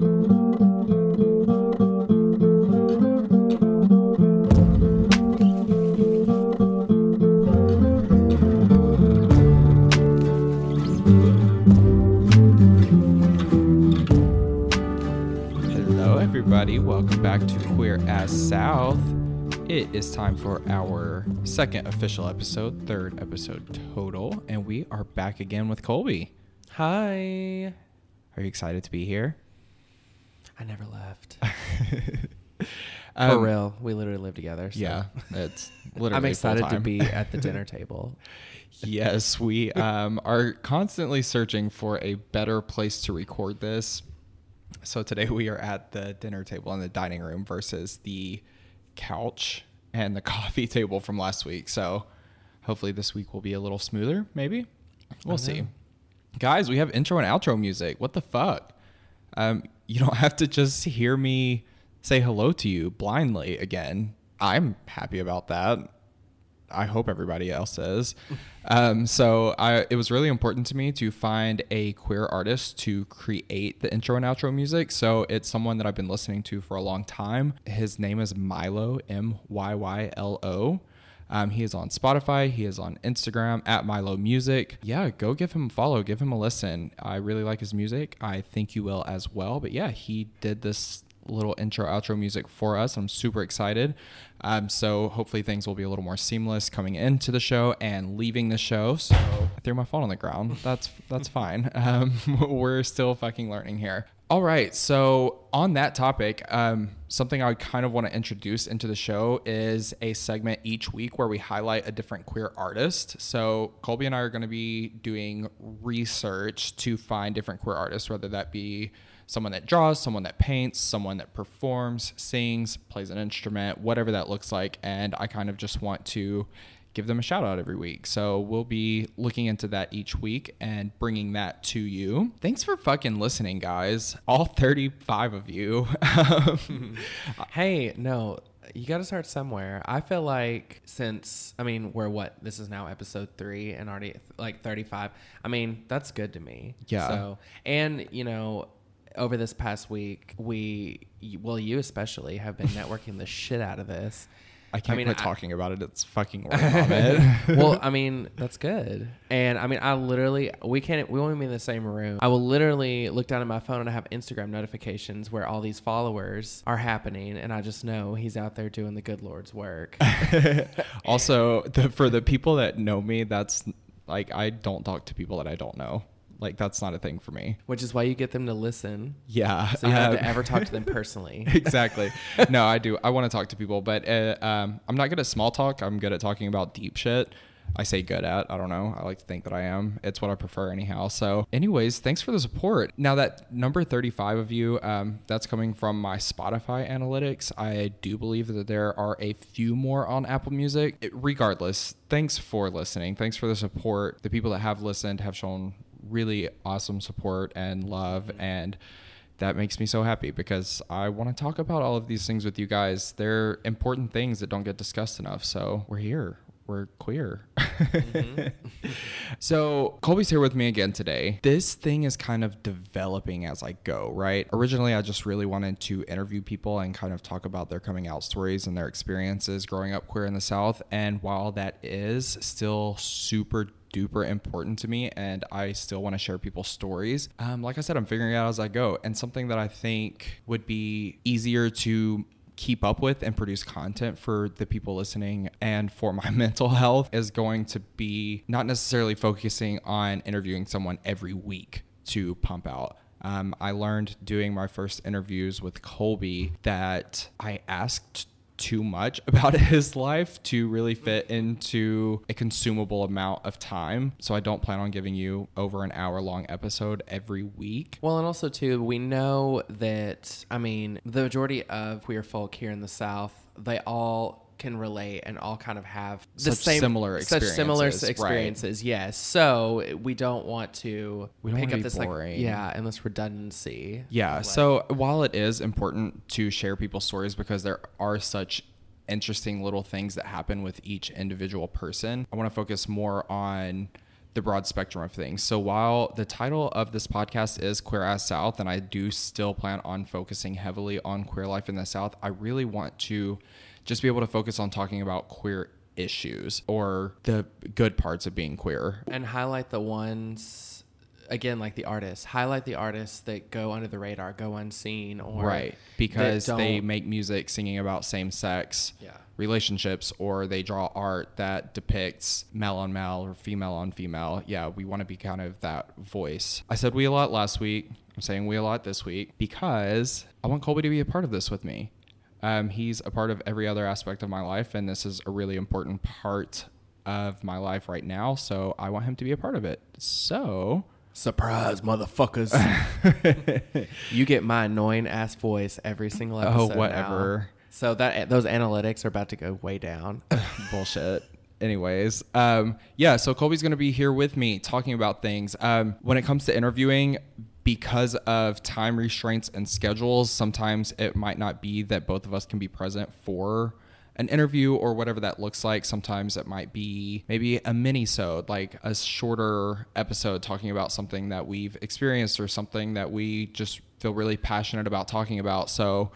Hello, everybody. Welcome back to Queer Ass South. It is time for our second official episode, third episode total, and we are back again with Colby. Hi. Are you excited to be here? I never left. Um, For real, we literally live together. So. Yeah, it's literally. I'm excited to be at the dinner table. yes, we um, are constantly searching for a better place to record this. So today we are at the dinner table in the dining room versus the couch and the coffee table from last week. So hopefully this week will be a little smoother, maybe. We'll see. Guys, we have intro and outro music. What the fuck? Um, you don't have to just hear me say hello to you blindly again. I'm happy about that. I hope everybody else is. Um, so I, it was really important to me to find a queer artist to create the intro and outro music. So it's someone that I've been listening to for a long time. His name is Myylo, M Y Y L O. Um, he is on Spotify. He is on Instagram at Myylo Music. Yeah, go give him a follow. Give him a listen. I really like his music. I think you will as well. But yeah, he did this little intro outro music for us. I'm super excited. Um, so hopefully things will be a little more seamless coming into the show and leaving the show. So I threw my phone on the ground. That's that's fine. Um, we're still fucking learning here. All right. So on that topic, um, something I kind of want to introduce into the show is a segment each week where we highlight a different queer artist. So Colby and I are going to be doing research to find different queer artists, whether that be someone that draws, someone that paints, someone that performs, sings, plays an instrument, whatever that looks like. And I kind of just want to give them a shout out every week. So we'll be looking into that each week and bringing that to you. Thanks for fucking listening, guys. All 35 of you. hey, no, you got to start somewhere. I feel like since, I mean, we're what? This is now episode three and already like 35. I mean, that's good to me. Yeah. So, and, you know, over this past week, we, well, you especially have been networking the shit out of this. I can't mean, quit I- talking about it. It's fucking it. well, I mean, that's good. And I mean, I literally, we can't, we won't be in the same room. I will literally look down at my phone and I have Instagram notifications where all these followers are happening. And I just know he's out there doing the good Lord's work. also, the, for the people that know me, that's like I don't talk to people that I don't know. Like that's not a thing for me. which is why you get them to listen. Yeah. So you don't have to um, ever talk to them personally. exactly. No, I do. I want to talk to people, but uh, um, I'm not good at small talk. I'm good at talking about deep shit. I say good at. I don't know. I like to think that I am. It's what I prefer anyhow. So, anyways, thanks for the support. Now that number 35 of you, um, that's coming from my Spotify analytics. I do believe that there are a few more on Apple Music. It- regardless, thanks for listening. Thanks for the support. The people that have listened have shown really awesome support and love mm-hmm. and that makes me so happy because I want to talk about all of these things with you guys. They're important things that don't get discussed enough. So we're here. We're queer. Mm-hmm. so Colby's here with me again today. This thing is kind of developing as I go, right? Originally, I just really wanted to interview people and kind of talk about their coming out stories and their experiences growing up queer in the South. And while that is still super duper important to me and I still want to share people's stories. Um, like I said, I'm figuring out as I go. And something that I think would be easier to keep up with and produce content for the people listening and for my mental health is going to be not necessarily focusing on interviewing someone every week to pump out. Um, I learned doing my first interviews with Colby that I asked too much about his life to really fit into a consumable amount of time. So I don't plan on giving you over an hour long episode every week. Well, and also too, we know that I mean the majority of queer folk here in the South, they all can relate and all kind of have the Such same similar such similar experiences, right. Yes, so we don't want to We don't pick up this boring. like yeah, and this redundancy. Yeah. Like- So while it is important to share people's stories because there are such interesting little things that happen with each individual person, I want to focus more on the broad spectrum of things. So while the title of this podcast is Queer Ass South, and I do still plan on focusing heavily on queer life in the South, I really want to just be able to focus on talking about queer issues or the good parts of being queer. and highlight the ones again like the artists highlight the artists that go under the radar go unseen or right. Because they make music singing about same sex Yeah. relationships or they draw art that depicts male on male or female on female. Yeah, we want to be kind of that voice. I said we a lot last week. I'm saying we a lot this week because I want Colby to be a part of this with me. Um, he's a part of every other aspect of my life, and this is a really important part of my life right now. So I want him to be a part of it. So surprise motherfuckers you get my annoying ass voice every single Oh, episode now. whatever. so that those analytics are about to go way down bullshit. Anyways, um, yeah, so Colby's going to be here with me talking about things. Um, when it comes to interviewing, because of time restraints and schedules, sometimes it might not be that both of us can be present for an interview or whatever that looks like. Sometimes it might be maybe a mini-sode, like a shorter episode talking about something that we've experienced or something that we just feel really passionate about talking about. So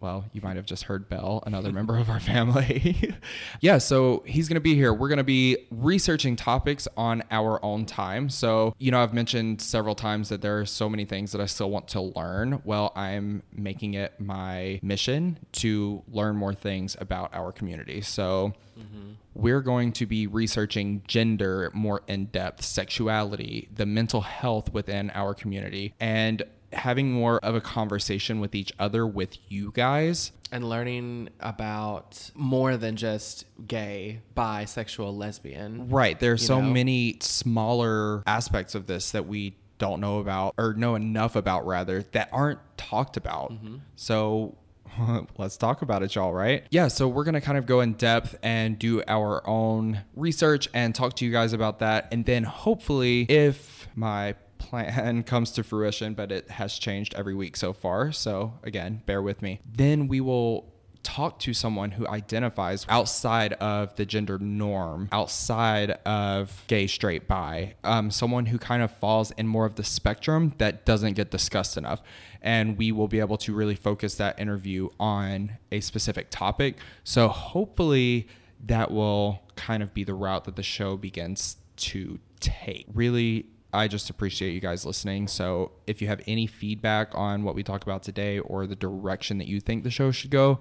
well, you might have just heard Bell, another member of our family. yeah, so he's going to be here. We're going to be researching topics on our own time. So, you know, I've mentioned several times that there are so many things that I still want to learn. Well, I'm making it my mission to learn more things about our community. So, mm-hmm. we're going to be researching gender more in depth, sexuality, the mental health within our community, and having more of a conversation with each other with you guys. and learning about more than just gay bisexual lesbian Right. There's You so know? many smaller aspects of this that we don't know about or know enough about rather that aren't talked about. Mm-hmm. So let's talk about it, y'all, right? Yeah, so we're going to kind of go in depth and do our own research and talk to you guys about that. And then hopefully, if my plan comes to fruition, but it has changed every week so far. So again, bear with me. Then we will talk to someone who identifies outside of the gender norm, outside of gay, straight, bi, um, someone who kind of falls in more of the spectrum that doesn't get discussed enough. And we will be able to really focus that interview on a specific topic. So hopefully that will kind of be the route that the show begins to take. Really, I just appreciate you guys listening. So if you have any feedback on what we talked about today or the direction that you think the show should go,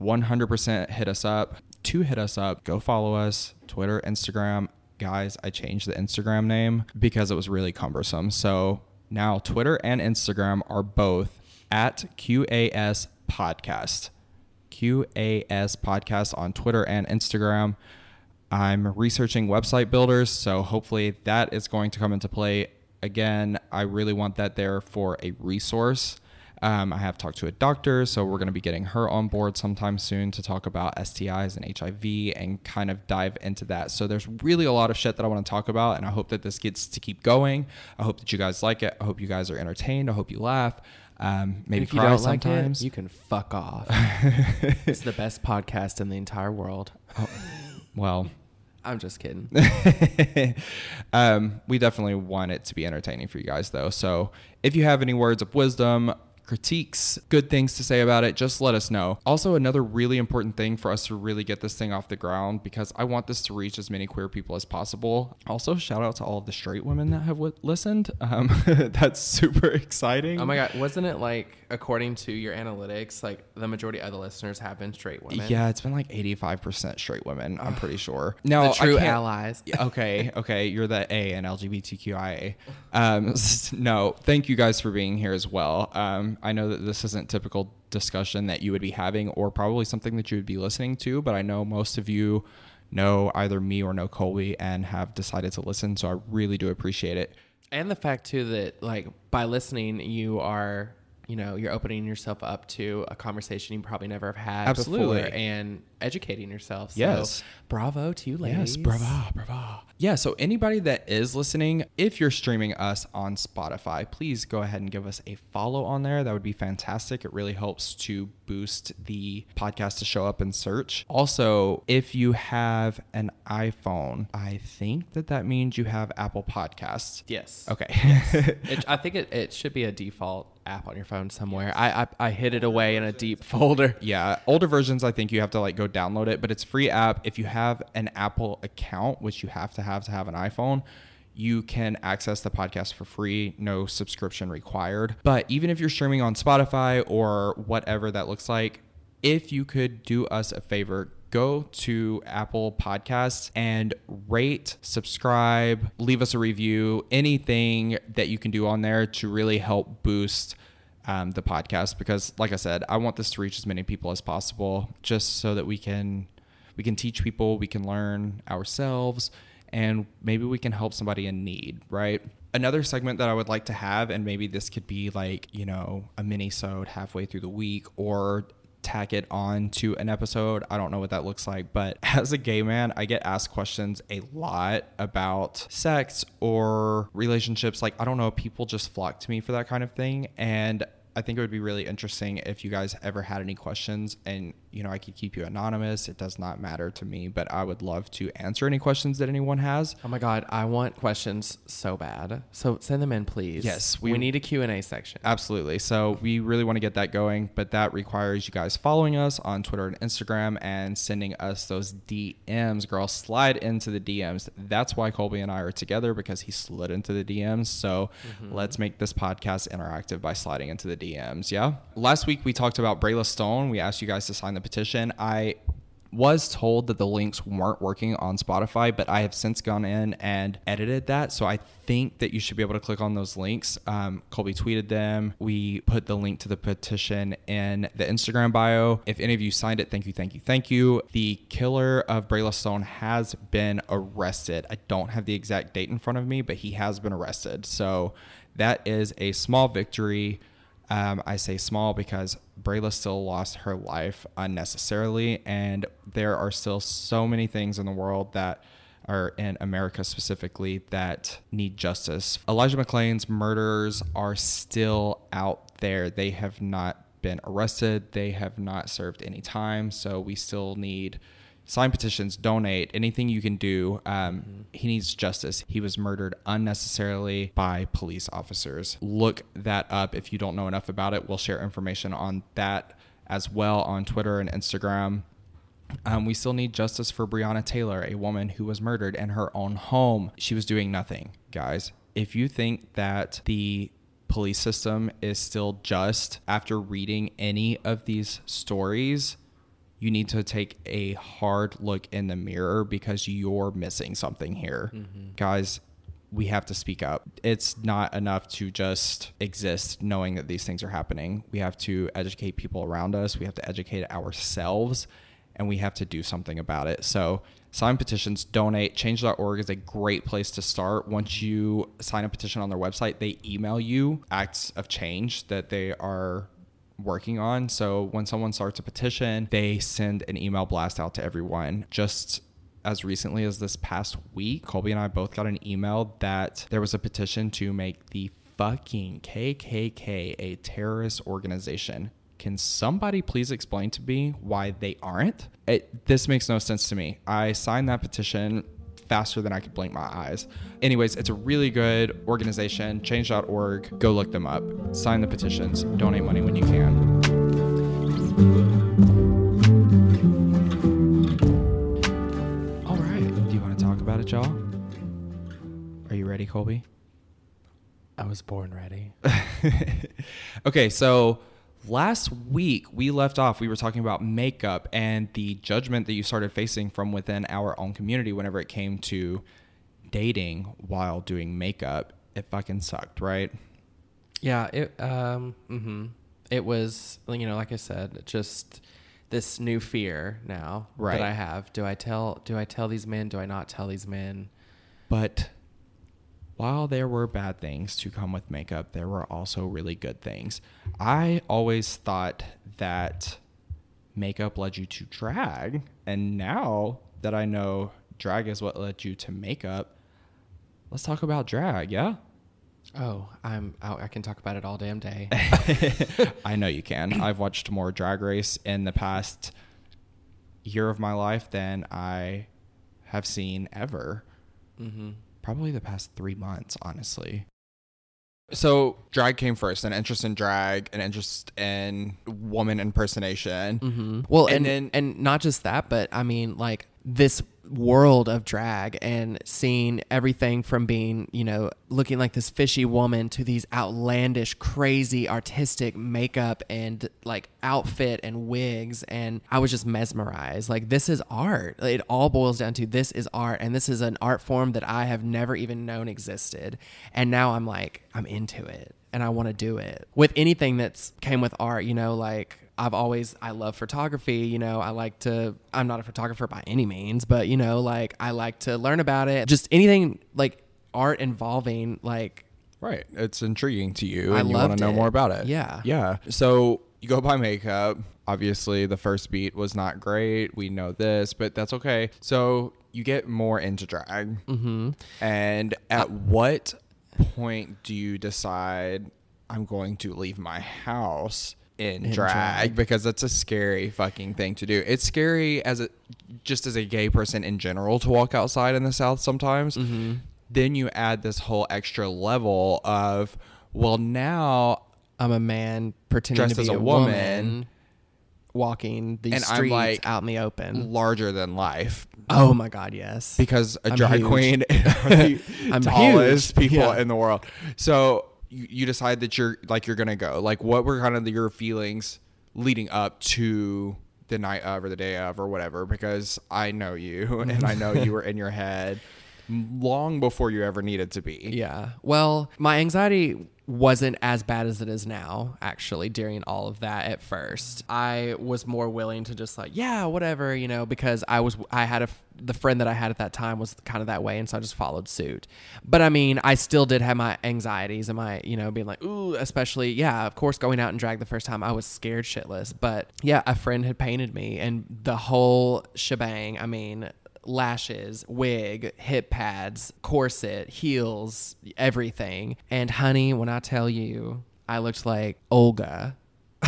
100% hit us up. To hit us up, go follow us Twitter, Instagram. Guys, I changed the Instagram name because it was really cumbersome. So now Twitter and Instagram are both at QAS Podcast. QAS Podcast on Twitter and Instagram. I'm researching website builders, so hopefully that is going to come into play. Again, I really want that there for a resource. Um, I have talked to a doctor, so we're going to be getting her on board sometime soon to talk about STIs and HIV and kind of dive into that. So there's really a lot of shit that I want to talk about, and I hope that this gets to keep going. I hope that you guys like it. I hope you guys are entertained. I hope you laugh. Um, maybe cry sometimes. it you can fuck off it's the best podcast in the entire world well, i'm just kidding um, we definitely want it to be entertaining for you guys, though. So if you have any words of wisdom, critiques, good things to say about it, just let us know. Also, another really important thing for us to really get this thing off the ground because I want this to reach as many queer people as possible. Also, shout out to all of the straight women that have w- listened. Um, that's super exciting. oh my god wasn't it like according to your analytics like the majority of the listeners have been straight women Yeah, it's been like 85% straight women, I'm pretty sure. Now, the true allies okay, okay, you're the A in LGBTQIA. Um, no, thank you guys for being here as well. Um, I know that this isn't typical discussion that you would be having, or probably something that you would be listening to, but I know most of you know either me or know Colby and have decided to listen, so I really do appreciate it. and the fact too that like by listening you are you know you're opening yourself up to a conversation you probably never have had Absolutely. before and educating yourself. So, Yes. bravo to you, ladies. Yes, brava, brava. Yeah, so anybody that is listening, if you're streaming us on Spotify, please go ahead and give us a follow on there. That would be fantastic. It really helps to boost the podcast to show up in search. Also, if you have an iPhone, I think that that means you have Apple Podcasts. Yes. Okay. It, I think it, it should be a default app on your phone somewhere. I, I I hid it away in a deep folder. Yeah, older versions I think you have to like go download it, but it's free app. If you have an Apple account, which you have to have to have an iPhone, you can access the podcast for free, no subscription required. But even if you're streaming on Spotify or whatever that looks like, if you could do us a favor, go to Apple Podcasts and rate, subscribe, leave us a review, anything that you can do on there to really help boost um, the podcast. Because, like I said, I want this to reach as many people as possible, just so that we can we can teach people, we can learn ourselves, and maybe we can help somebody in need, right? Another segment that I would like to have, and maybe this could be like, you know, a mini sode halfway through the week or tack it on to an episode. I don't know what that looks like, but as a gay man, I get asked questions a lot about sex or relationships. Like, I don't know, people just flock to me for that kind of thing. And I think it would be really interesting if you guys ever had any questions and you know I could keep you anonymous. It does not matter to me, but I would love to answer any questions that anyone has. Oh my god, I want questions so bad. So send them in, please. Yes, we, we- need a Q and A section. Absolutely. So we really want to get that going, but that requires you guys following us on Twitter and Instagram and sending us those DMs. Girl, slide into the DMs. That's why Colby and I are together because he slid into the DMs. So mm-hmm. let's make this podcast interactive by sliding into the DMs. Yeah. Last week we talked about Brayla Stone. We asked you guys to sign the petition. I was told that the links weren't working on Spotify, but I have since gone in and edited that. So I think that you should be able to click on those links. Um, Colby tweeted them. We put the link to the petition in the Instagram bio. If any of you signed it, thank you, thank you, thank you. The killer of Brayla Stone has been arrested. I don't have the exact date in front of me, but he has been arrested. So that is a small victory. Um, I say small because Brayla still lost her life unnecessarily, and there are still so many things in the world that are in America specifically that need justice. Elijah McClain's murderers are still out there. They have not been arrested, they have not served any time, so we still need sign petitions, donate, anything you can do. Um, He needs justice. He was murdered unnecessarily by police officers. Look that up if you don't know enough about it. We'll share information on that as well on Twitter and Instagram. Um, we still need justice for Breonna Taylor, a woman who was murdered in her own home. She was doing nothing, guys. If you think that the police system is still just after reading any of these stories, you need to take a hard look in the mirror because you're missing something here. Mm-hmm. Guys, we have to speak up. It's not enough to just exist knowing that these things are happening. We have to educate people around us, we have to educate ourselves, and we have to do something about it. So, sign petitions, donate. Change.org is a great place to start. Once you sign a petition on their website, they email you acts of change that they are working on. So when someone starts a petition, they send an email blast out to everyone. Just as recently as this past week, Colby and I both got an email that there was a petition to make the fucking KKK a terrorist organization. Can somebody please explain to me why they aren't? It, this makes no sense to me. I signed that petition faster than I could blink my eyes. Anyways, it's a really good organization, change.org. Go look them up. Sign the petitions. Donate money when you can. All right. Do you want to talk about it, y'all? Are you ready, Colby? I was born ready. okay, so last week we left off, we were talking about makeup and the judgment that you started facing from within our own community whenever it came to dating while doing makeup. It fucking sucked, right? Yeah, it um mhm. It was you know, like I said, just this new fear now Right. that I have. Do I tell do I tell these men? Do I not tell these men? But while there were bad things to come with makeup, there were also really good things. I always thought that makeup led you to drag, and now that I know drag is what led you to makeup, let's talk about drag, yeah? Oh, I'm. I I can talk about it all damn day. I know you can. I've watched more Drag Race in the past year of my life than I have seen ever. mm-hmm. Probably the past three months, honestly. So, drag came first an interest in drag, an interest in woman impersonation. Mm-hmm. Well, And and then- and not just that, but I mean, like this world of drag and seeing everything from being, you know, looking like this fishy woman to these outlandish, crazy, artistic makeup and like outfit and wigs, and I was just mesmerized. Like this is art. It all boils down to this is art, and this is an art form that I have never even known existed, and now I'm like I'm into it. And I want to do it. With anything that's came with art, you know, like I've always I love photography, you know, I like to I'm not a photographer by any means, but you know, like I like to learn about it. Just anything like art involving like Right. It's intriguing to you I and you want to know it. more about it. Yeah. Yeah. So you go buy makeup. Obviously, the first beat was not great. We know this, but that's okay. So you get more into drag. mm-hmm. And at what point do you decide I'm going to leave my house in, In drag? drag. Because that's a scary fucking thing to do. It's scary as a just as a gay person in general to walk outside in the South sometimes. Mm-hmm. Then you add this whole extra level of well now I'm a man pretending to be as a a, woman. woman, walking these And I'm, streets like, out in the open. larger than life Oh my god, yes. because a I'm drag huge. queen are the I'm tallest huge. people Yeah. in the world. So you, you decide that you're like you're gonna go. Like, what were kind of your feelings leading up to the night of or the day of or whatever? Because I know you and I know you were in your head long before you ever needed to be. Yeah. Well, my anxiety wasn't as bad as it is now, actually, during all of that at first. I was more willing to just like, yeah, whatever, you know, because I was, I had a, the friend that I had at that time was kind of that way. And so I just followed suit. But I mean, I still did have my anxieties and my, you know, being like, ooh, especially, yeah, of course, going out and drag the first time, I was scared shitless. But yeah, a friend had painted me and the whole shebang, I mean, lashes, wig, hip pads, corset, heels, everything. And honey, when I tell you, I looked like Olga.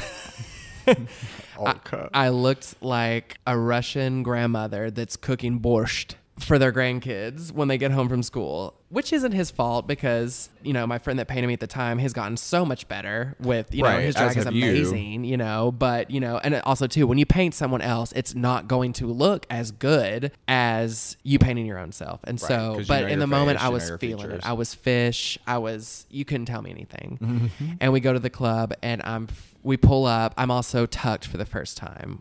Okay. I looked like a Russian grandmother that's cooking borscht for their grandkids when they get home from school, which isn't his fault because, you know, my friend that painted me at the time has gotten so much better with, you know, his drag is have you. amazing, you know, but, you know, and also too, when you paint someone else, it's not going to look as good as you painting your own self. And Right, so, but in the moment, face, I you know was feeling features. it. I was fish. I was, you couldn't tell me anything. And we go to the club and I'm, we pull up. I'm also tucked for the first time.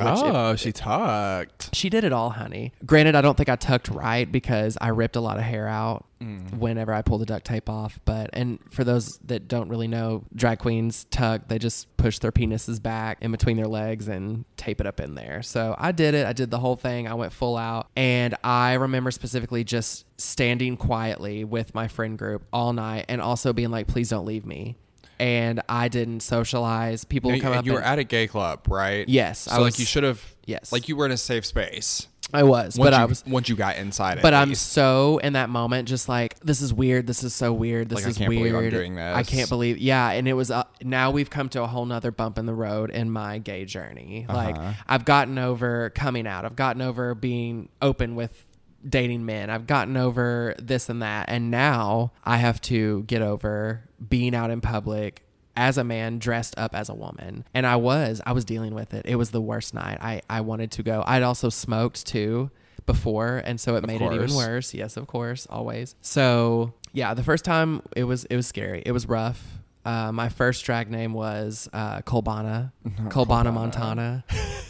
Oh, she tucked. she did it all, honey. Granted, I don't think I tucked right because I ripped a lot of hair out Mm. whenever I pulled the duct tape off. But and for those that don't really know, drag queens tuck. They just push their penises back in between their legs and tape it up in there. So I did it. I did the whole thing. I went full out, and I remember specifically just standing quietly with my friend group all night, and also being like, "Please don't leave me." And I didn't socialize. People would come and up. you were and- at a gay club, right? Yes, So I like you should have. Yes. Like you were in a safe space. I was, Once but you, I was once you got inside it. But I'm least. so in that moment, just like this is weird. This is so weird. This Like, I is can't weird. believe I'm doing I can't believe. Yeah, and it was. Uh, now we've come to a whole nother bump in the road in my gay journey. Like Uh-huh. I've gotten over coming out. I've gotten over being open with dating men. I've gotten over this and that, and now I have to get over being out in public as a man dressed up as a woman. And i was i was dealing with it. It was the worst night i i wanted to go. I'd also smoked too before and so it made it even worse. Yes of course always. So yeah the first time it was it was scary. It was rough. Uh, my first drag name was uh, Colbana, Colbana, Colbana. Montana.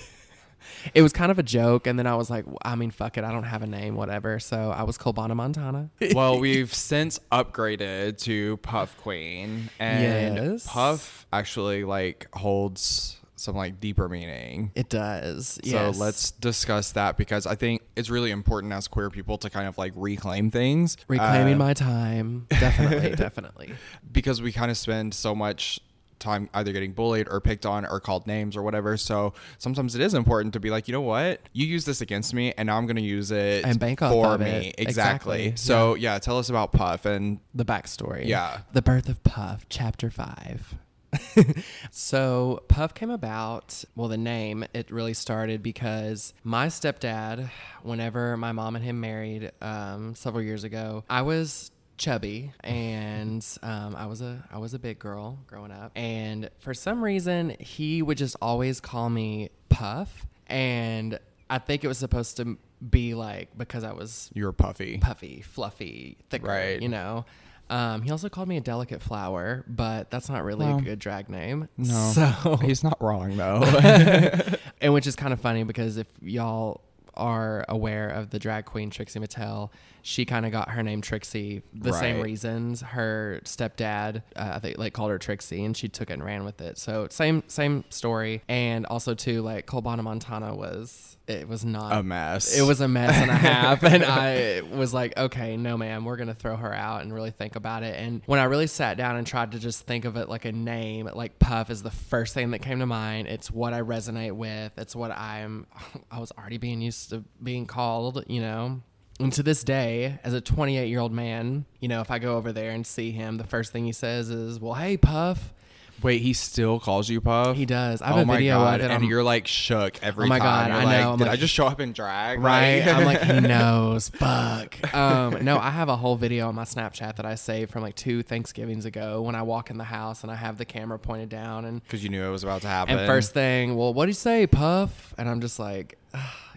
it was kind of a joke, and then I was like, I mean, fuck it, I don't have a name, whatever. So I was Colbana Montana. well, we've since upgraded to Puff Queen, and Yes. Puff actually like holds some like deeper meaning. It does. Yes. So let's discuss that because I think it's really important as queer people to kind of like reclaim things. reclaiming Uh, my time. Definitely, definitely. because we kind of spend so much time either getting bullied or picked on or called names or whatever. So sometimes it is important to be like, you know what? You use this against me and now I'm going to use it And bank off for me. it. Exactly. Exactly. So yeah. tell us about Puff and The backstory. Yeah. The birth of Puff, chapter five. so Puff came about. Well, the name it really started because my stepdad, whenever my mom and him married um, several years ago, I was chubby and um, I was a I was a big girl growing up, and for some reason he would just always call me Puff, and I think it was supposed to be like because I was you're puffy. puffy, fluffy, thicker, Right. you know. Um, he also called me a delicate flower, but that's not really Well, a good drag name. No. So, He's not wrong though. and which is kind of funny because if y'all are aware of the drag queen Trixie Mattel, she kind of got her name Trixie the same reasons. Her stepdad, uh, I think, like called her Trixie, and she took it and ran with it. So same same story, and also too like Colbana Montana was it was not a mess. it was a mess and a half and i was like okay no ma'am we're gonna throw her out and really think about it and when i really sat down and tried to just think of it like a name like puff is the first thing that came to mind it's what i resonate with it's what i'm i was already being used to being called you know and to this day, as a 28 year old man, you know, if I go over there and see him, the first thing he says is, Well, hey, Puff. Wait, he still calls you Puff? He does. I have oh a my video god! of it. and on- you're like shook every time. Oh my time. God, You're I like, know. I'm Did like- I just show up in drag? Right. I'm like, he knows. Fuck. Um, no, I have a whole video on my Snapchat that I saved from like two Thanksgivings ago when I walk in the house and I have the camera pointed down and because you knew it was about to happen. and first thing, well, what do you say, Puff? And I'm just like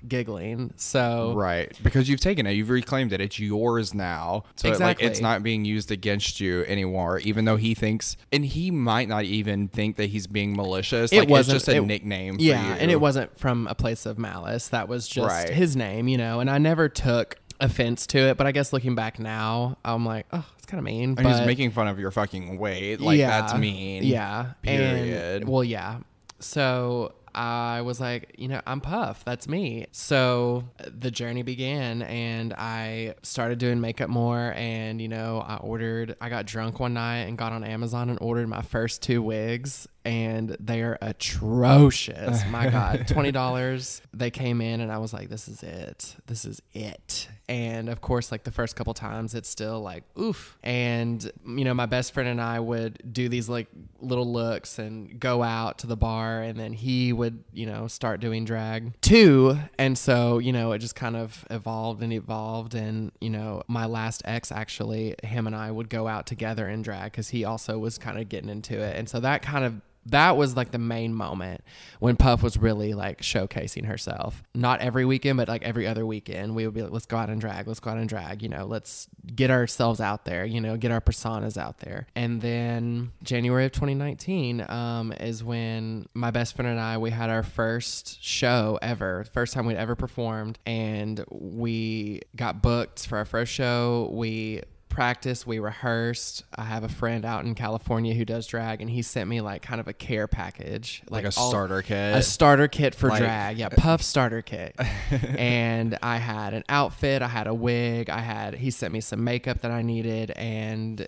giggling. So Right, because you've taken it, you've reclaimed it. It's yours now. So it, like it's not being used against you anymore. Even though he thinks, and he might not even think that he's being malicious. It like wasn't- just a it- nickname. For yeah, you. and it wasn't from a place of malice. That was just Right. his name, you know. And I never took offense to it, but I guess looking back now, I'm like, oh, it's kind of mean. And but he's making fun of your fucking weight. Like that's mean. Yeah. Period. And, well, yeah. So I was like, you know, I'm Puff. That's me. So the journey began, and I started doing makeup more. And you know, I ordered. I got drunk one night and got on Amazon and ordered my first two wigs, and they are atrocious. My God, twenty dollars. They came in, and I was like, this is it. This is it. And of course, like the first couple times, it's still like oof. And you know, my best friend and I would do these like little looks and go out to the bar, and then he would, you know, start doing drag too. And so, you know, it just kind of evolved and evolved. And you know, my last ex actually, him and I would go out together in drag because he also was kind of getting into it. And so that kind of that was like the main moment when Puff was really like showcasing herself. Not every weekend, but like every other weekend, we would be like, let's go out and drag, let's go out and drag, you know, let's get ourselves out there, you know, get our personas out there. And then January of 2019 um, is when my best friend and I, we had our first show ever, first time we'd ever performed. And we got booked for our first show. We practiced, we rehearsed. I have a friend out in California who does drag, and he sent me like kind of a care package, like, a all- starter kit. a starter kit for Like- drag. Yeah, uh, puff starter kit. and I had an outfit, I had a wig, I had he sent me some makeup that I needed and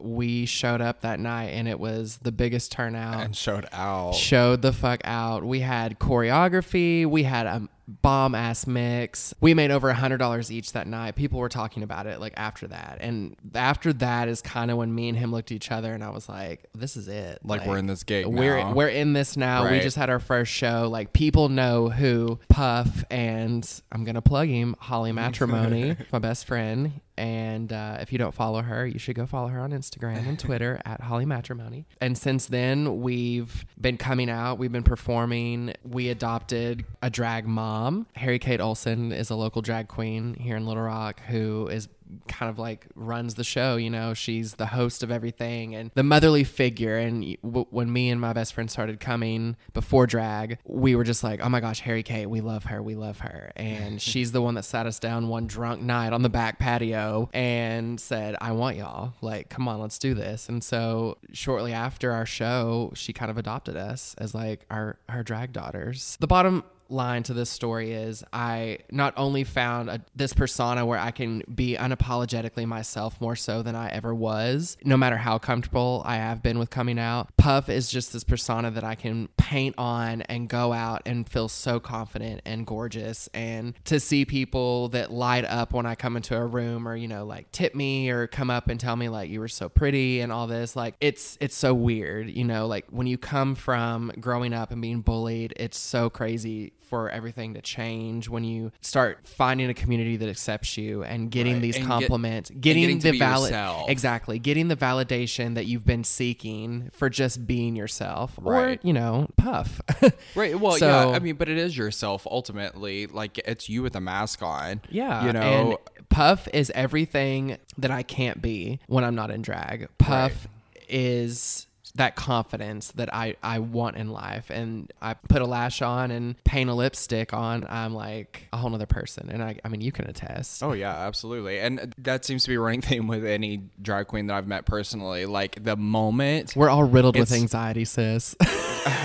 we showed up that night and it was the biggest turnout. and showed out. Showed the fuck out. We had choreography. We had a bomb ass mix. We made over a hundred dollars each that night. People were talking about it like after that, and after that is kind of when me and him looked at each other, and I was like, "This is it. Like, we're in this gig We're now. we're in this now. We just had our first show. Like people know who Puff and I'm gonna plug him Holly Matrimony, my best friend. And uh, if you don't follow her, you should go follow her on Instagram and Twitter at Holly Matrimony. And since then, we've been coming out. We've been performing. We adopted a drag mom. Harry Kate Olsen is a local drag queen here in Little Rock who is kind of like runs the show. You know, she's the host of everything and the motherly figure. And w- when me and my best friend started coming before drag, we were just like, oh my gosh, Harry Kate, we love her, we love her. And she's the one that sat us down one drunk night on the back patio and said, I want y'all. Like, come on, let's do this. And so shortly after our show, she kind of adopted us as like our our drag daughters. The bottom line to this story is I not only found a, this persona where I can be unapologetically myself more so than I ever was, no matter how comfortable I have been with coming out. Puff is just this persona that I can paint on and go out and feel so confident and gorgeous. And to see people that light up when I come into a room or, you know, like tip me or come up and tell me like you were so pretty and all this, like it's it's so weird, you know, like when you come from growing up and being bullied, it's so crazy for everything to change when you start finding a community that accepts you and getting Right, these and compliments, and getting, getting the valid exactly, getting the validation that you've been seeking for just being yourself, or Right. you know, puff. Right. Well, So- yeah. I mean, but it is yourself ultimately. Like it's you with a mask on. Yeah. You know. and Puff is everything that I can't be when I'm not in drag. Puff is that confidence that I, I want in life. And I put a lash on and paint a lipstick on. I'm like a whole nother person. And I, I mean, you can attest. Oh yeah, absolutely. And that seems to be a running theme with any drag queen that I've met personally. Like the moment We're all riddled with anxiety, sis.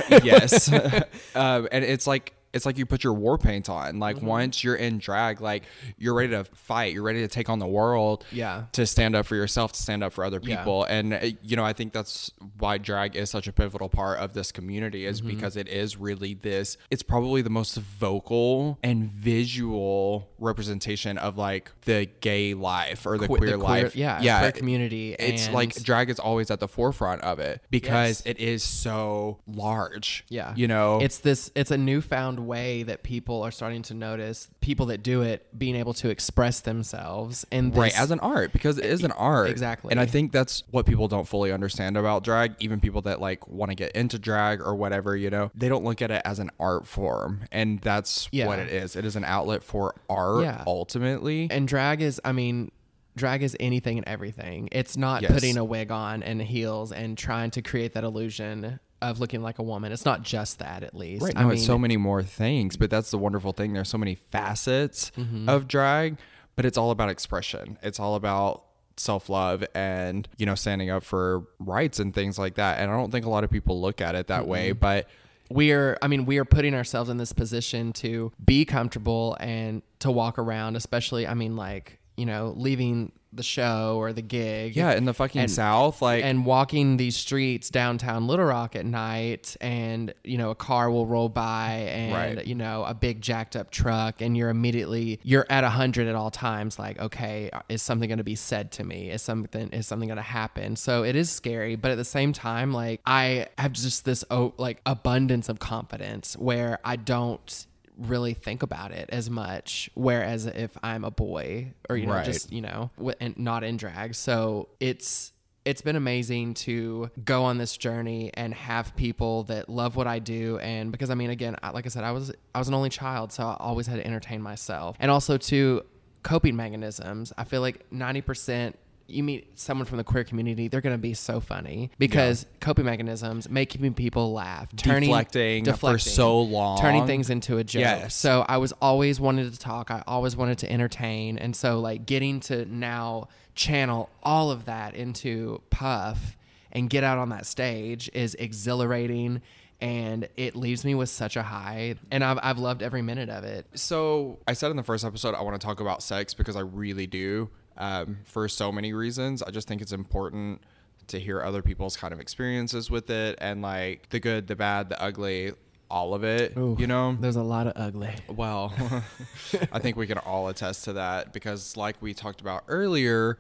yes. um, and it's like it's like you put your war paint on. Like Mm-hmm. once you're in drag, like you're ready to fight. You're ready to take on the world. Yeah. To stand up for yourself, to stand up for other Yeah. people, and uh, you know I think that's why drag is such a pivotal part of this community is Mm-hmm. because it is really this. It's probably the most vocal and visual representation of like the gay life or the Que- queer the life. yeah, yeah. queer community. It's and like drag is always at the forefront of it because Yes. it is so large. Yeah. You know, it's this it's a newfound way that people are starting to notice people that do it being able to express themselves and right as an art because it is an art Exactly. and i think that's what people don't fully understand about drag even people that like want to get into drag or whatever you know they don't look at it as an art form and that's Yeah. what it is it is an outlet for art Yeah. ultimately and drag is i mean drag is anything and everything it's not Yes. putting a wig on and heels and trying to create that illusion of looking like a woman. It's not just that at least. Right i mean it's so many more things but that's the wonderful thing. There's so many facets Mm-hmm. of drag but it's all about expression. It's all about self-love and you know standing up for rights and things like that. And i don't think a lot of people look at it that way Mm-hmm. but we are i mean we are putting ourselves in this position to be comfortable and to walk around especially i mean like you know leaving the show or the gig yeah in the fucking And- south like and walking these streets downtown Little Rock at night, and you know a car will roll by, and Right. you know a big jacked up truck, and you're immediately you're at a hundred at all times. Like, okay, is something going to be said to me? Is something is something going to happen? So it is scary, but at the same time, like I have just this oh, like abundance of confidence where I don't really think about it as much whereas if i'm a boy or you know Right. just you know wi- and not in drag. So it's it's been amazing to go on this journey and have people that love what I do. And because I mean again I- like I said I was I was an only child so I always had to entertain myself. And also to coping mechanisms I feel like 90% you meet someone from the queer community they're going to be so funny because coping mechanisms making people laugh turning Deflecting for so long. turning things into a joke Yes. so I was always wanted to talk. I always wanted to entertain. And so like getting to now channel all of that into Puff and get out on that stage is exhilarating and it leaves me with such a high and I've, I've loved every minute of it. So I said in the first episode I want to talk about sex because I really do. Um, for so many reasons, I just think it's important to hear other people's kind of experiences with it and like the good, the bad, the ugly, all of it. you know. There's a lot of ugly. Well, I think we can all attest to that because, like we talked about earlier,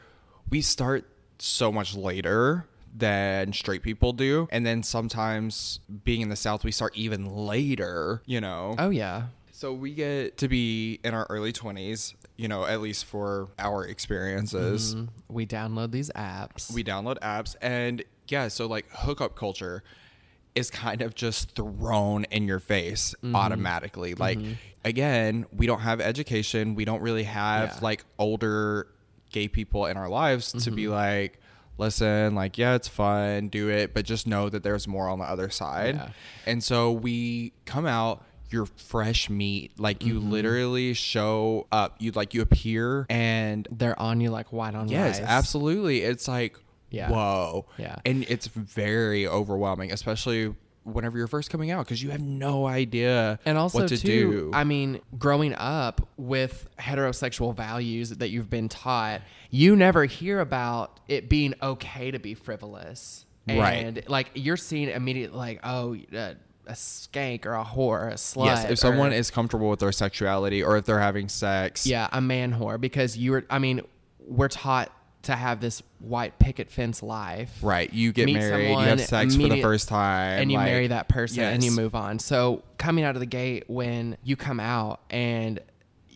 we start so much later than straight people do. And then sometimes being in the South, we start even later, you know? Oh yeah. So we get to be in our early 20s, you know, at least for our experiences. Mm, We download these apps. We download apps and yeah, so like hookup culture is kind of just thrown in your face Mm-hmm. automatically. Like again, we don't have education, we don't really have Yeah. like older gay people in our lives to be Mm-hmm. like, listen, like, yeah, it's fun, do it, but just know that there's more on the other side. Yeah. And so we come out, you're fresh meat. Like you Mm-hmm. literally show up. You like you appear and They're on you like white on yes, rice. absolutely. It's like Yeah. whoa. Yeah. And it's very overwhelming, especially whenever you're first coming out because you have no idea And also, what to too, do. I mean, growing up with heterosexual values that you've been taught, you never hear about it being okay to be frivolous. Right. And like you're seeing immediately, like, oh, uh, a skank or a whore, a slut. yes, if someone or- is comfortable with their sexuality or if they're having sex, yeah, a man whore, because you were, I mean, we're taught to have this white picket fence life. right, you get married, you have sex for the first time, and you like- marry that person and you move on. So coming out of the gate when you come out and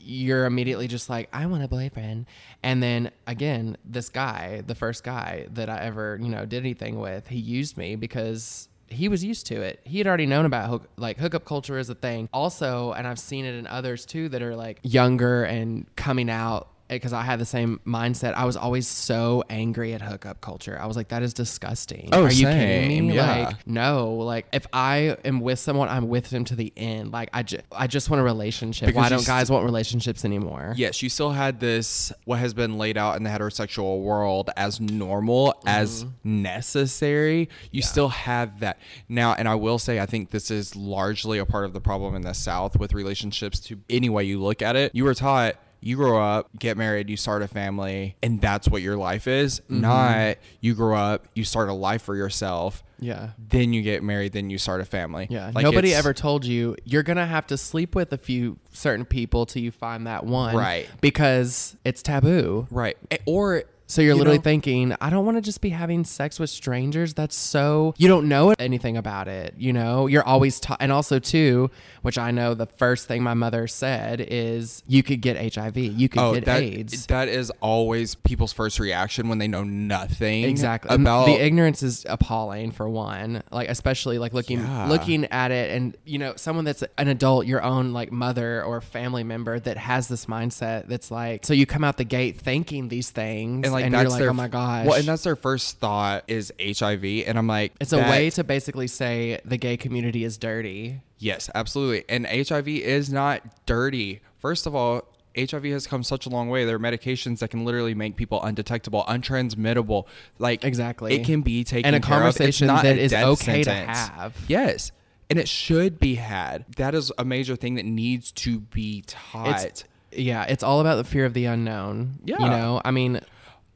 you're immediately just like, I want a boyfriend. And then again, this guy, the first guy that I ever, you know, did anything with, he used me because he was used to it. He had already known about hook, like hookup culture is a thing. Also, and I've seen it in others too that are like younger and coming out because I had the same mindset. I was always so angry at hookup culture. I was like, that is disgusting. Oh, Are you same. kidding me? Yeah. Like, no. Like, if I am with someone, I'm with them to the end. Like, I, ju- I just want a relationship. Because Why don't st- guys want relationships anymore? Yes, you still had this what has been laid out in the heterosexual world as normal, as Mm-hmm. necessary. You still have that. Now, and I will say I think this is largely a part of the problem in the South with relationships to any way you look at it. You were taught you grow up, get married, you start a family, and that's what your life is. Mm-hmm. Not you grow up, you start a life for yourself, Yeah. then you get married, then you start a family. Yeah. Like, Nobody ever told you you're going to have to sleep with a few certain people till you find that one. Right. Because it's taboo. Right. Or So you're You literally know? thinking, I don't want to just be having sex with strangers. That's so you don't know anything about it. You know, you're always taught, and also too, which I know the first thing my mother said is you could get HIV, you could oh, get Oh, that, AIDS. That is always people's first reaction when they know nothing Exactly. About the ignorance is appalling for one. Like especially like looking Yeah. looking at it and you know, someone that's an adult, your own like mother or family member that has this mindset that's like so you come out the gate thinking these things and like you're that's like, their Oh my gosh. Well, and that's their first thought is HIV, and I'm like, it's a way to basically say the gay community is dirty. Yes, absolutely. And HIV is not dirty. First of all. HIV has come such a long way. There are medications that can literally make people undetectable, untransmittable. Like Exactly. it can be taken And a of. It's conversation not that is okay to have. Yes, and it should be had. That is a major thing that needs to be taught. It's yeah, it's all about the fear of the unknown. Yeah. You know, I mean,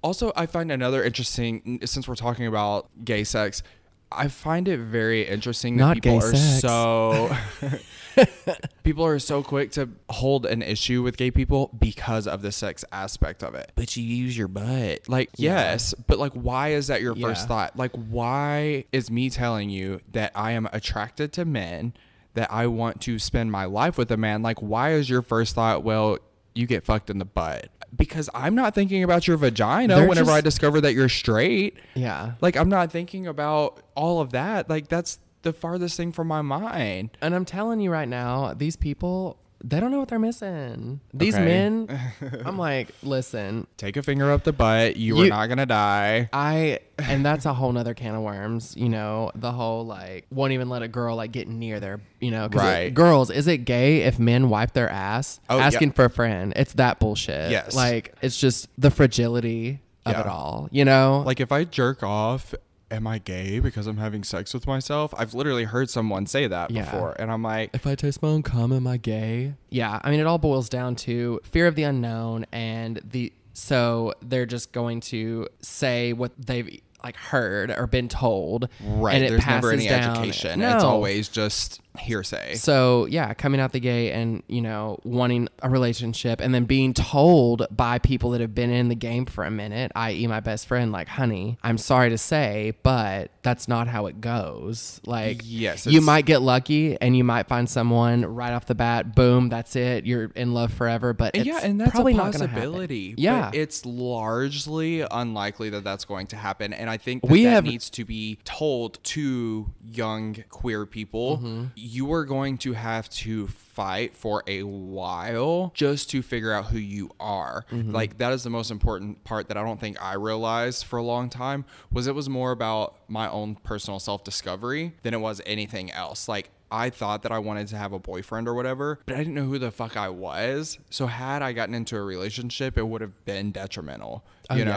Also, I find another interesting since we're talking about gay sex. I find it very interesting that Not people gay are sex. so people are so quick to hold an issue with gay people because of the sex aspect of it. But you use your butt. Like, Yeah. yes, but like why is that your first thought? Like why is me telling you that I am attracted to men, that I want to spend my life with a man? Like why is your first thought, well, you get fucked in the butt? Because I'm not thinking about your vagina They're whenever just- I discover that you're straight. yeah. Like I'm not thinking about all of that. Like that's the farthest thing from my mind. And I'm telling you right now, these people, they don't know what they're missing. These Okay. men, I'm like, listen, Take a finger up the butt. You, are You- not gonna die. I, and that's a whole nother can of worms, you know, the whole like, won't even let a girl like get near their, you know, 'cause it- Right. girls, is it gay if men wipe their ass Oh, yeah. asking for a friend? It's that bullshit. Yes. Like, it's just the fragility of Yeah. it all, you know? Like if I jerk off, am I gay because I'm having sex with myself? I've literally heard someone say that Yeah. before, and I'm like, if I taste my own cum, am I gay? Yeah, I mean, it all boils down to fear of the unknown, and the so they're just going to say what they've like heard or been told, right. And it There's never any down. education. No. It's always just hearsay. So yeah, coming out the gay and you know wanting a relationship, and then being told by people that have been in the game for a minute, i.e., my best friend, like, "Honey, I'm sorry to say, but that's not how it goes." Like, Yes, you might get lucky, and you might find someone right off the bat. Boom, that's it. You're in love forever. But And yeah, and that's probably a not possibility. but Yeah. it's largely unlikely that that's going to happen, and I think that We that have- needs to be told to young queer people. Mm-hmm. You are going to have to fight for a while just to figure out who you are. Mm-hmm. Like that is the most important part that I don't think I realized for a long time was it was more about my own personal self-discovery than it was anything else. Like I thought that I wanted to have a boyfriend or whatever, but I didn't know who the fuck I was. So had I gotten into a relationship, it would have been detrimental, you Oh, know.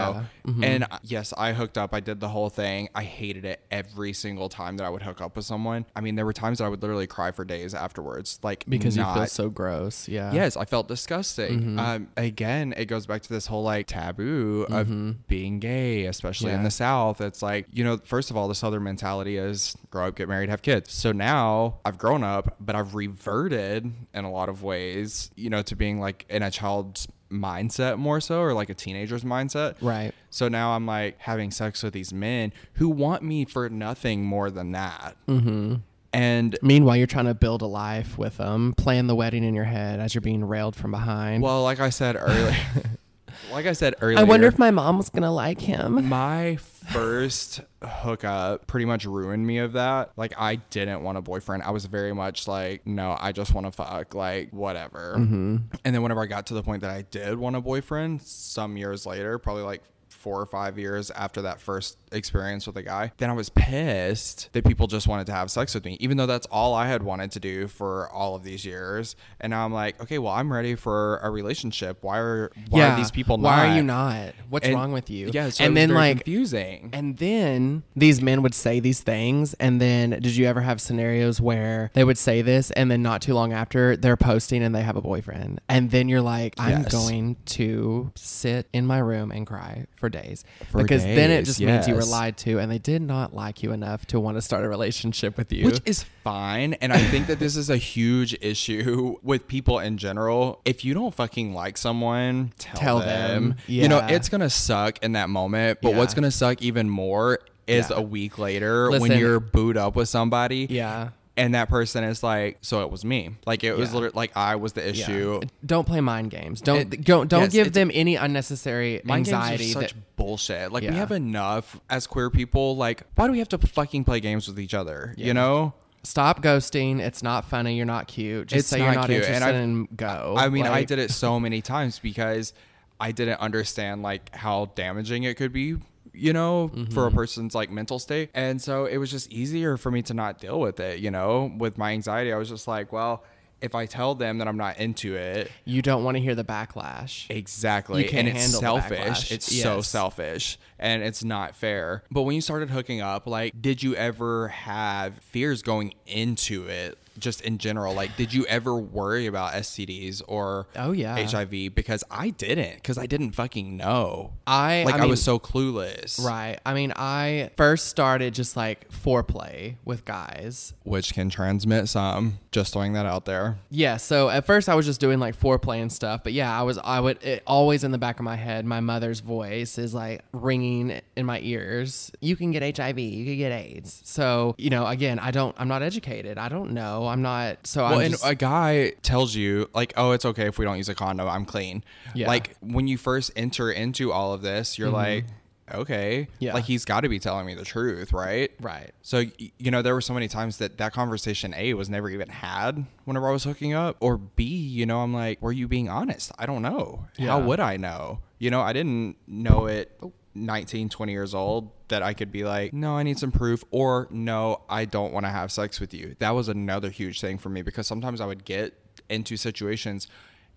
yeah. Mhm. And uh, yes, I hooked up. I did the whole thing. I hated it every single time that I would hook up with someone. I mean, there were times that I would literally cry for days afterwards, like because you not, feel so gross. Yeah. Yes, I felt disgusting. Mm-hmm. Um, again, it goes back to this whole like taboo of being gay, especially in Mm-hmm. The South. It's like, you know, first of all, the Southern mentality is grow up, get married, have kids. So now I've grown up, but I've reverted in a lot of ways, you know, to being like in a child's mindset more so, or like a teenager's mindset. Right. So now I'm like having sex with these men who want me for nothing more than that. Mm-hmm. And Meanwhile, you're trying to build a life with them, plan the wedding in your head as you're being railed from behind. well, like I said earlier, like I said earlier, I wonder if my mom was gonna like him. my first hookup pretty much ruined me of that. Like I didn't want a boyfriend. I was very much like, no, I just want to fuck, like whatever. Mm-hmm. And then whenever I got to the point that I did want a boyfriend, some years later, probably like four or five years after that first experience with a guy, then I was pissed that people just wanted to have sex with me, even though that's all I had wanted to do for all of these years. And now I'm like, okay, well, I'm ready for a relationship. Why are why are these people not? Why are you not? What's And- wrong with you? Yeah, so and then like confusing. And then these men would say these things. And then did you ever have scenarios where they would say this and then not too long after they're posting and they have a boyfriend? And then you're like, I'm Yes. going to sit in my room and cry for days. For because then it days, just means you were lied to and they did not like you enough to want to start a relationship with you. Which is fine. And I think that this is a huge issue with people in general. If you don't fucking like someone, tell, Tell them. them. You know, it's going to suck in that moment. But what's going to suck even more is Yeah. a week later when you're booed up with somebody. yeah. And that person is like, so it was me. Like it was Yeah. literally like I was the issue. Yeah. Don't play mind games. Don't It- don't, don't yes, give them any unnecessary Mind games anxiety. are that- such bullshit. Like we have enough as queer people. Like why do we have to fucking play games with each other? Yeah. You know? Stop ghosting. It's not funny. You're not cute. Just It's say you're not not cute, and I've- and go. I mean, I did it so many times because I didn't understand like how damaging it could be, you know, for Mm-hmm. a person's like mental state. And so it was just easier for me to not deal with it, you know, with my anxiety. I was just like, well, if I tell them that I'm not into it, You don't want to hear the backlash. Exactly. You can't and it's selfish. It's so selfish and it's not fair. But when you started hooking up, like, did you ever have fears going into it? Just in general, like, did you ever worry about STDs or Oh, yeah. HIV? Because I didn't, because I didn't fucking know. I Like, I, mean, was so clueless. right. I mean, I first started just like foreplay with guys. Which can transmit some. Just throwing that out there. Yeah, so at first I was just doing like foreplay and stuff, but yeah, I was I would it, always in the back of my head, my mother's voice is like ringing in my ears. You can get HIV, you can get AIDS. So you know, again, I don't, I'm not educated, I don't know, I'm not. So Well, I'm and just, a guy tells you like, "Oh, it's okay if we don't use a condom. I'm clean." Yeah. Like when you first enter into all of this, you're mm-hmm. like, "Okay." Yeah. Like he's got to be telling me the truth, right? right. So you know, there were so many times that that conversation A was never even had whenever I was hooking up, or B, you know, I'm like, "Were you being honest?" I don't know. How would I know? You know, I didn't know it. Oh. 19 20 years old that I could be like no I need some proof or no I don't want to have sex with you. That was another huge thing for me because sometimes I would get into situations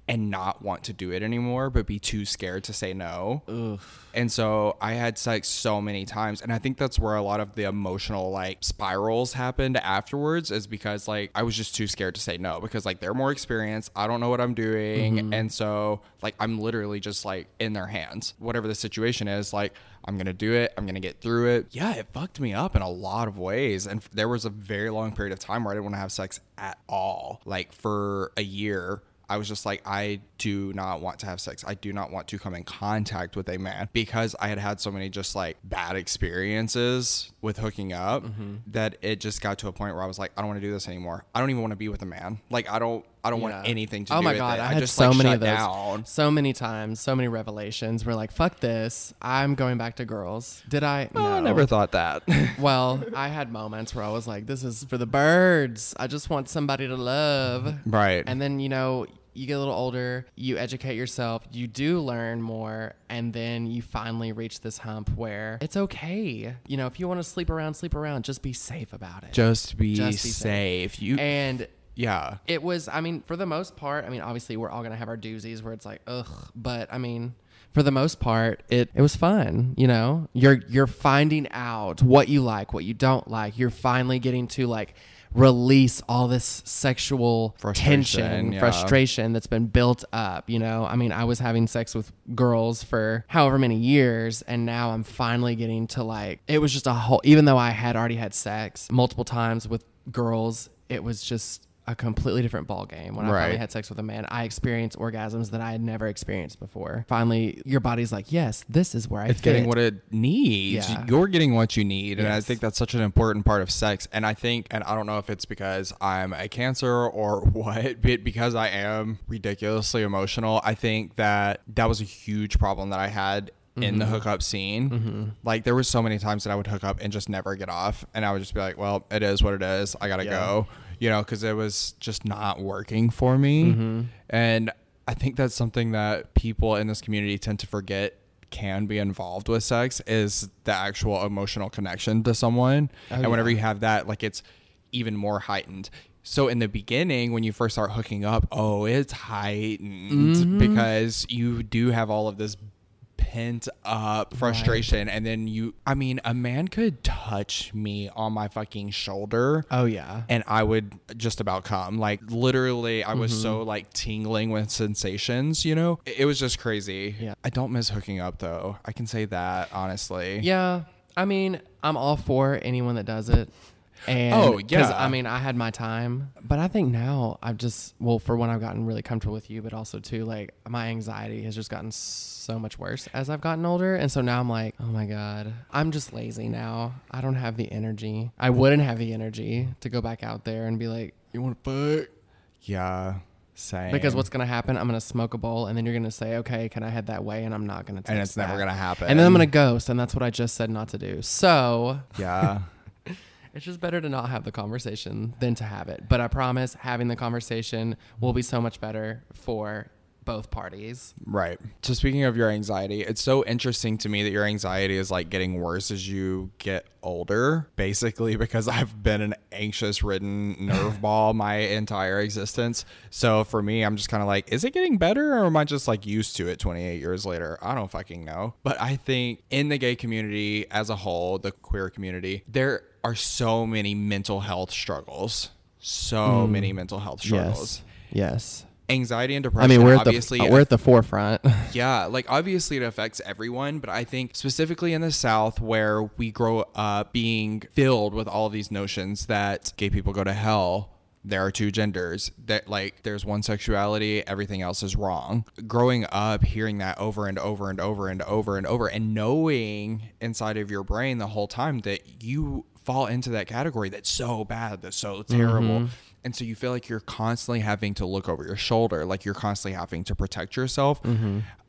and not want to do it anymore but be too scared to say no and so I had sex so many times. And I think that's where a lot of the emotional like spirals happened afterwards is because like I was just too scared to say no because like they're more experienced. I don't know what I'm doing. Mm-hmm. And so like I'm literally just like in their hands. Whatever the situation is, like I'm going to do it. I'm going to get through it. Yeah, it fucked me up in a lot of ways. And there was a very long period of time where I didn't want to have sex at all. Like for a year. I was just like, I do not want to have sex. I do not want to come in contact with a man because I had had so many just like bad experiences with hooking up mm-hmm. that it just got to a point where I was like, I don't want to do this anymore. I don't even want to be with a man. Like, I don't I don't want anything to oh do my god, it. I, I had just so like many of those, down. so many times, so many revelations. We're like, fuck this. I'm going back to girls. Did I? Oh, I never thought that. Well, I had moments where I was like, this is for the birds. I just want somebody to love. right. And then, you know, you get a little older, you educate yourself, you do learn more, and then you finally reach this hump where it's okay. You know, if you want to sleep around, sleep around, just be safe about it. just be, Just be safe. You and yeah. it was, I mean, for the most part, I mean, obviously we're all going to have our doozies where it's like, ugh, but I mean, for the most part, it, it was fun. You know, you're, you're finding out what you like, what you don't like. You're finally getting to like, release all this sexual Frustration, tension, yeah. frustration that's been built up. You know, I mean, I was having sex with girls for however many years, and now I'm finally getting to like, it was just a whole, even though I had already had sex multiple times with girls, it was just a completely different ball game. When I finally had sex with a man, I experienced orgasms that I had never experienced before. Finally, your body's like, yes, this is where I It's fit. getting what it needs. Yeah. You're getting what you need. And I think that's such an important part of sex. And I think, and I don't know if it's because I'm a cancer or what, but because I am ridiculously emotional, I think that that was a huge problem that I had in the mm-hmm. hookup scene. Mm-hmm. Like there was so many times that I would hook up and just never get off. And I would just be like, well, it is what it is. I got to Yeah. go, you know, because it was just not working for me. And I think that's something that people in this community tend to forget can be involved with sex is the actual emotional connection to someone. Oh, and whenever yeah. you have that, like it's even more heightened. So in the beginning, when you first start hooking up, oh, it's heightened Mm-hmm. because you do have all of this pent up frustration. And then you, I mean, a man could touch me on my fucking shoulder oh, yeah. and I would just about come. Like literally, I was Mm-hmm. so like tingling with sensations. You know, it, it was just crazy. Yeah. I don't miss hooking up though. I can say that honestly. Yeah, I mean, I'm all for anyone that does it. And Oh, yeah. I mean, I had my time, but I think now I've just well, for when I've gotten really comfortable with you, but also too like my anxiety has just gotten so much worse as I've gotten older, and so now I'm like, oh my god, I'm just lazy now. I don't have the energy. I wouldn't have the energy to go back out there and be like, you want to fuck? Yeah. Same. Because what's gonna happen? I'm gonna smoke a bowl, and then you're gonna say, okay, can I head that way? And I'm not gonna. and it's never gonna happen. And then I'm gonna ghost, and that's what I just said not to do. So Yeah. It's just better to not have the conversation than to have it. But I promise having the conversation will be so much better for both parties. Right. So speaking of your anxiety, it's so interesting to me that your anxiety is like getting worse as you get older, basically because I've been an anxious ridden nerve ball my entire existence. So for me, I'm just kind of like, is it getting better or am I just like used to it 28 years later? I don't fucking know. But I think in the gay community as a whole, the queer community, there are so many mental health struggles. So mm. many mental health struggles. Yes. Anxiety and depression. I mean, we're at obviously the we're at the forefront. yeah, like obviously it affects everyone, but I think specifically in the South where we grow up being filled with all these notions that gay people go to hell. There are two genders. That like there's one sexuality, everything else is wrong. Growing up hearing that over and over and over and over and over and knowing inside of your brain the whole time that you fall into that category that's so bad, that's so terrible. Mm-hmm. And so you feel like you're constantly having to look over your shoulder, like you're constantly having to protect yourself.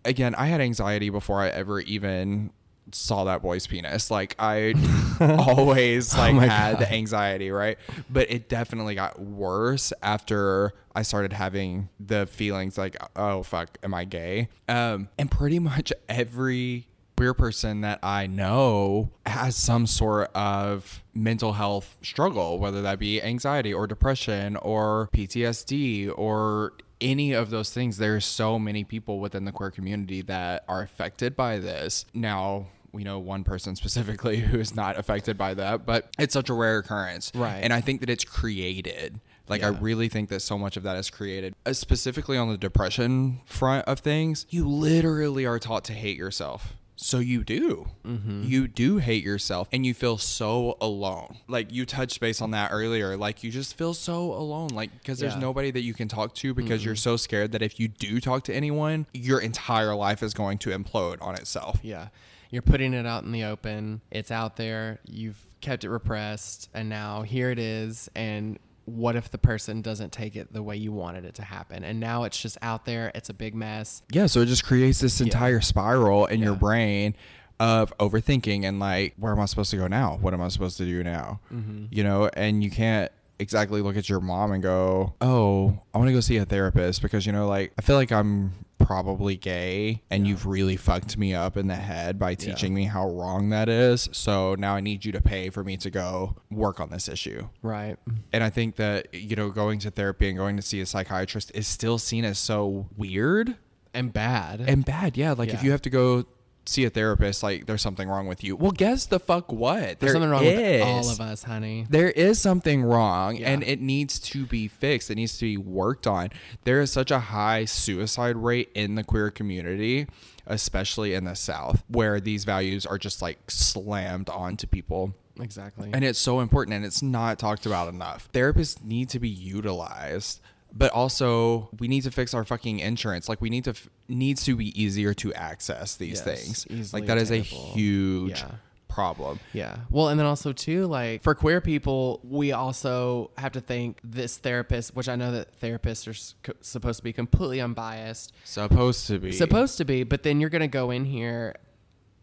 Again, I had anxiety before I ever even saw that boy's penis. Like I always like my had the anxiety, right? But it definitely got worse after I started having the feelings like, oh fuck, am I gay? Um, and pretty much every queer person that I know has some sort of mental health struggle, whether that be anxiety or depression or PTSD or any of those things. There's so many people within the queer community that are affected by this. Now, we know one person specifically who is not affected by that, but it's such a rare occurrence. Right. And I think that it's created. Like, I really think that so much of that is created. Uh, specifically on the depression front of things, you literally are taught to hate yourself. So you do. Mm-hmm. You do hate yourself and you feel so alone. Like you touched base on that earlier. Like you just feel so alone. Like because there's nobody that you can talk to because you're so scared that if you do talk to anyone, your entire life is going to implode on itself. yeah. You're putting it out in the open. It's out there. You've kept it repressed and now here it is and what if the person doesn't take it the way you wanted it to happen? And now it's just out there. It's a big mess. Yeah, so it just creates this entire spiral in your brain of overthinking and like, where am I supposed to go now? What am I supposed to do now? Mm-hmm. You know, and you can't exactly look at your mom and go, oh, I want to go see a therapist because, you know, like, I feel like I'm probably gay and you've really fucked me up in the head by teaching me how wrong that is. So now I need you to pay for me to go work on this issue. Right. And I think that, you know, going to therapy and going to see a psychiatrist is still seen as so weird And bad. and bad. Yeah. Like if you have to go see a therapist, like there's something wrong with you. Well, guess the fuck what? There's There something wrong is. with all of us, honey. There is something wrong Yeah. and it needs to be fixed. It needs to be worked on. There is such a high suicide rate in the queer community, especially in the South, where these values are just like slammed onto people. Exactly. And it's so important and it's not talked about enough. Therapists need to be utilized, but also we need to fix our fucking insurance. Like we need to f- needs to be easier to access these Yes, things. Like that is a huge Yeah. problem. Yeah. Well, and then also too, like for queer people, we also have to think this therapist, which I know that therapists are supposed to be completely unbiased, Supposed to be. supposed to be, but then you're gonna go in here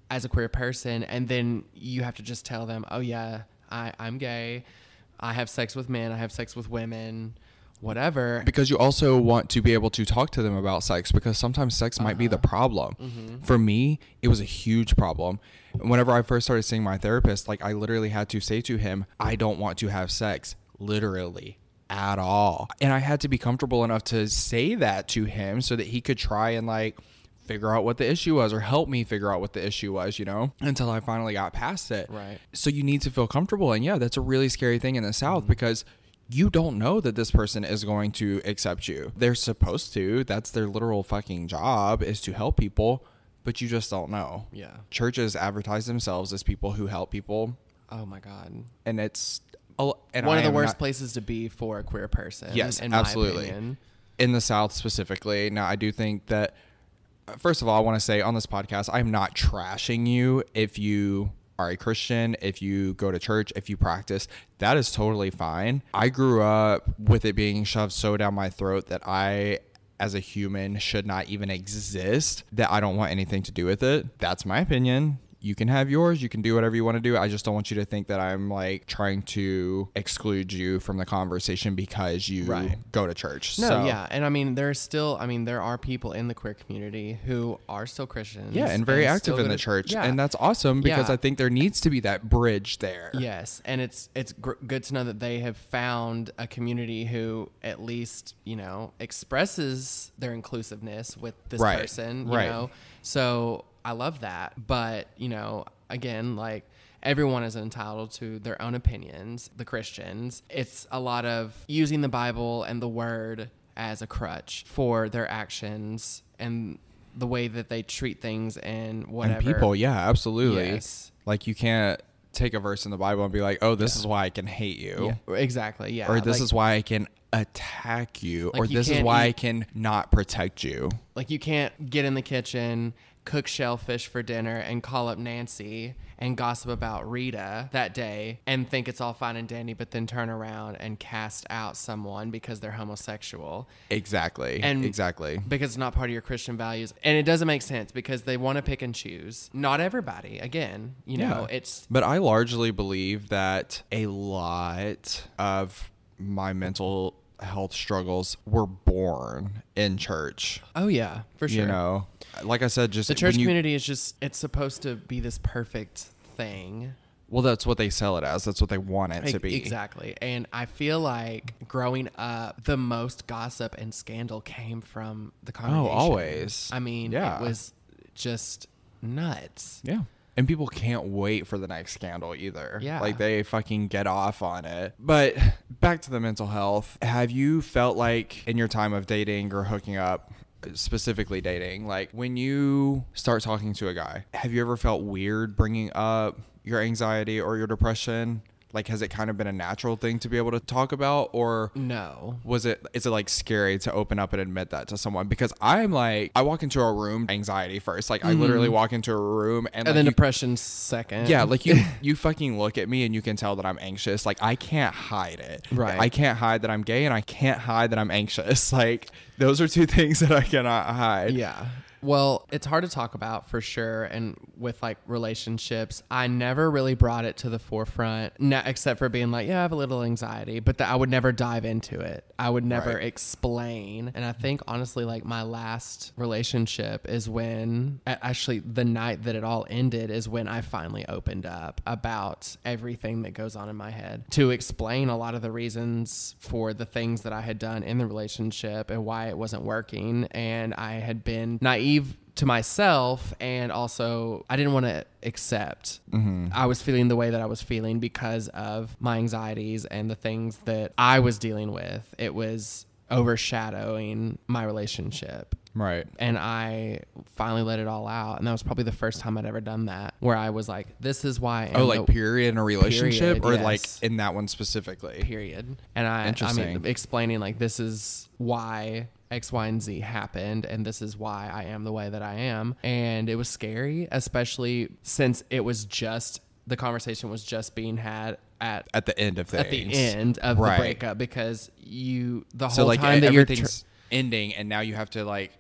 as a queer person, and then you have to just tell them, oh yeah, I I'm gay, I have sex with men, I have sex with women, whatever. because you also want to be able to talk to them about sex because sometimes sex might be the Uh-huh. problem. Mm-hmm. For me, it was a huge problem. Whenever I first started seeing my therapist, like I literally had to say to him, I don't want to have sex, literally at all. And I had to be comfortable enough to say that to him so that he could try and like figure out what the issue was or help me figure out what the issue was, you know, until I finally got past it. Right. So you need to feel comfortable. And yeah, that's a really scary thing in the Mm-hmm. South because you don't know that this person is going to accept you. They're supposed to. That's their literal fucking job is to help people, but you just don't know. Yeah. Churches advertise themselves as people who help people, Oh my god. and it's and One I of the worst not- places to be for a queer person. Yes, in absolutely. in the South specifically. Now, I do think that, uh, first of all, I want to say on this podcast, I'm not trashing you if you are a Christian, if you go to church, if you practice. That is totally fine. I grew up with it being shoved so down my throat that I. As a human, should not even exist. That I don't want anything to do with it. That's my opinion. You can have yours. You can do whatever you want to do. I just don't want you to think that I'm like trying to exclude you from the conversation because you Right. go to church. No, So- yeah, and I mean, there's still, I mean, there are people in the queer community who are still Christians. Yeah, and very active in the to- church, Yeah. and that's awesome because Yeah. I think there needs to be that bridge there. yes, and it's it's gr- good to know that they have found a community who at least you know expresses their inclusiveness with this Right, person. You right. know, so I love that, but you know, again, like. Everyone is entitled to their own opinions, the Christians. It's a lot of using the Bible and the word as a crutch for their actions and the way that they treat things and whatever. And people, yeah, absolutely. Yes. Like you can't take a verse in the Bible and be like, "Oh, this is why I can hate you," Yeah, exactly. Yeah. or "This like, is why I can attack you," or you "This is why I can not protect you." like you can't get in the kitchen, cook shellfish for dinner, and call up Nancy and gossip about Rita that day and think it's all fine and dandy, but then turn around and cast out someone because they're homosexual. Exactly. And- exactly. Because it's not part of your Christian values. And it doesn't make sense because they want to pick and choose. Not everybody. Again, you know, Yeah. it's But I largely believe that a lot of my mental health struggles were born in church. oh yeah, for sure. You know, like I said, just the church you- community is just it's supposed to be this perfect thing Well, that's what they sell it as. That's what they want it to be. Exactly. And I feel like growing up, the most gossip and scandal came from the oh, congregation. Oh, always. I mean, Yeah. it was just nuts. Yeah. And people can't wait for the next scandal either. Yeah. Like they fucking get off on it. But back to the mental health. Have you felt like in your time of dating or hooking up, specifically dating, like when you start talking to a guy, have you ever felt weird bringing up your anxiety or your depression? Like, has it kind of been a natural thing to be able to talk about, or No. was it is it like scary to open up and admit that to someone? Because I'm like, I walk into a room, anxiety first. Like, I literally mm-hmm. walk into a room and, And like, then you- depression second. yeah, like you you fucking look at me and you can tell that I'm anxious. Like I can't hide it. Right. I can't hide that I'm gay and I can't hide that I'm anxious. Like those are two things that I cannot hide. Yeah. Well, it's hard to talk about for sure. And with like relationships, I never really brought it to the forefront, no, except for being like, yeah, I have a little anxiety, but that I would never dive into it. I would never Right. explain. And I think honestly, like my last relationship is when, actually, the night that it all ended is when I finally opened up about everything that goes on in my head to explain a lot of the reasons for the things that I had done in the relationship and why it wasn't working. And I had been naive to myself and also I didn't want to accept. Mm-hmm. I was feeling the way that I was feeling because of my anxieties and the things that I was dealing with. It was overshadowing my relationship Right. and I finally let it all out. And that was probably the first time I'd ever done that, where I was like, "This is why." I Oh, like period in a relationship, Period, or like in that one specifically. period. And I, I Interesting. mean, explaining like this is why X, Y, and Z happened, and this is why I am the way that I am. And it was scary, especially since it was just the conversation was just being had at At the end of things. at the end of Right. the breakup because you the whole So like time that you're ending, and now you have to like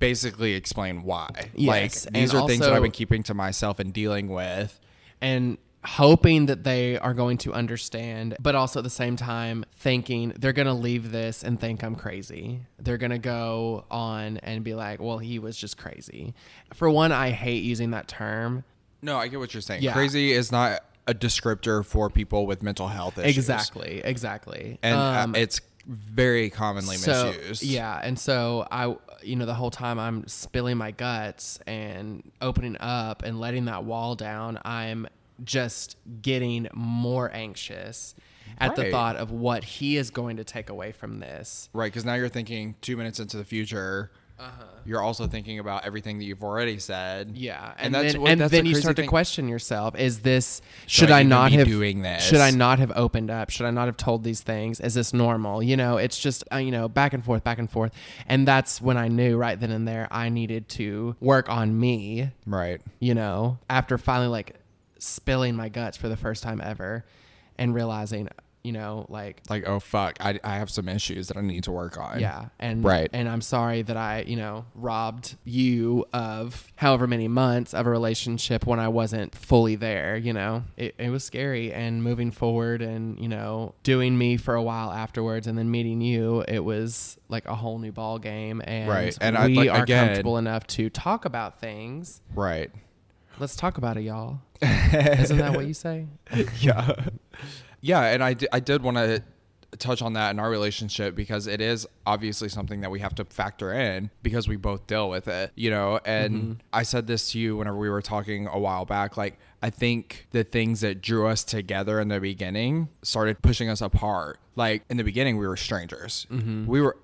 basically explain why. Yes, Like these and are things that I've been keeping to myself and dealing with. and hoping that they are going to understand, but also at the same time thinking they're going to leave this and think I'm crazy. They're going to go on and be like, well, he was just crazy. For one, I hate using that term. No, I get what you're saying. Yeah. Crazy is not a descriptor for people with mental health issues. Exactly, exactly. And Um, uh, it's very commonly so, misused. Yeah, and so I, you know, the whole time I'm spilling my guts and opening up and letting that wall down, I'm just getting more anxious at the thought of what he is going to take away from this. Right, because now you're thinking two minutes into the future. You're also thinking about everything that you've already said. Yeah, and, and, that's then, what, and that's then you start to question yourself: Is this Should should, I I, not have doing this? Should I not have opened up? Should I not have told these things? Is this normal? You know, it's just uh, you know back and forth, back and forth, and that's when I knew right then and there I needed to work on me. Right. You know, after finally like spilling my guts for the first time ever, and realizing, you know, like Like, oh fuck, I, I have some issues that I need to work on. yeah, and Right. and I'm sorry that I, you know, robbed you of however many months of a relationship when I wasn't fully there. You know, it, it was scary, and moving forward, and you know, doing me for a while afterwards, and then meeting you, it was like a whole new ball game, and Right. And I- we like, are again- comfortable enough to talk about things. Right. Let's talk about it, y'all. Isn't that what you say? yeah. Yeah, and I, I did want to touch on that in our relationship because it is obviously something that we have to factor in because we both deal with it, you know. And Mm-hmm. I said this to you whenever we were talking a while back. Like, I think the things that drew us together in the beginning started pushing us apart. Like, in the beginning, we were strangers. Mm-hmm. We were.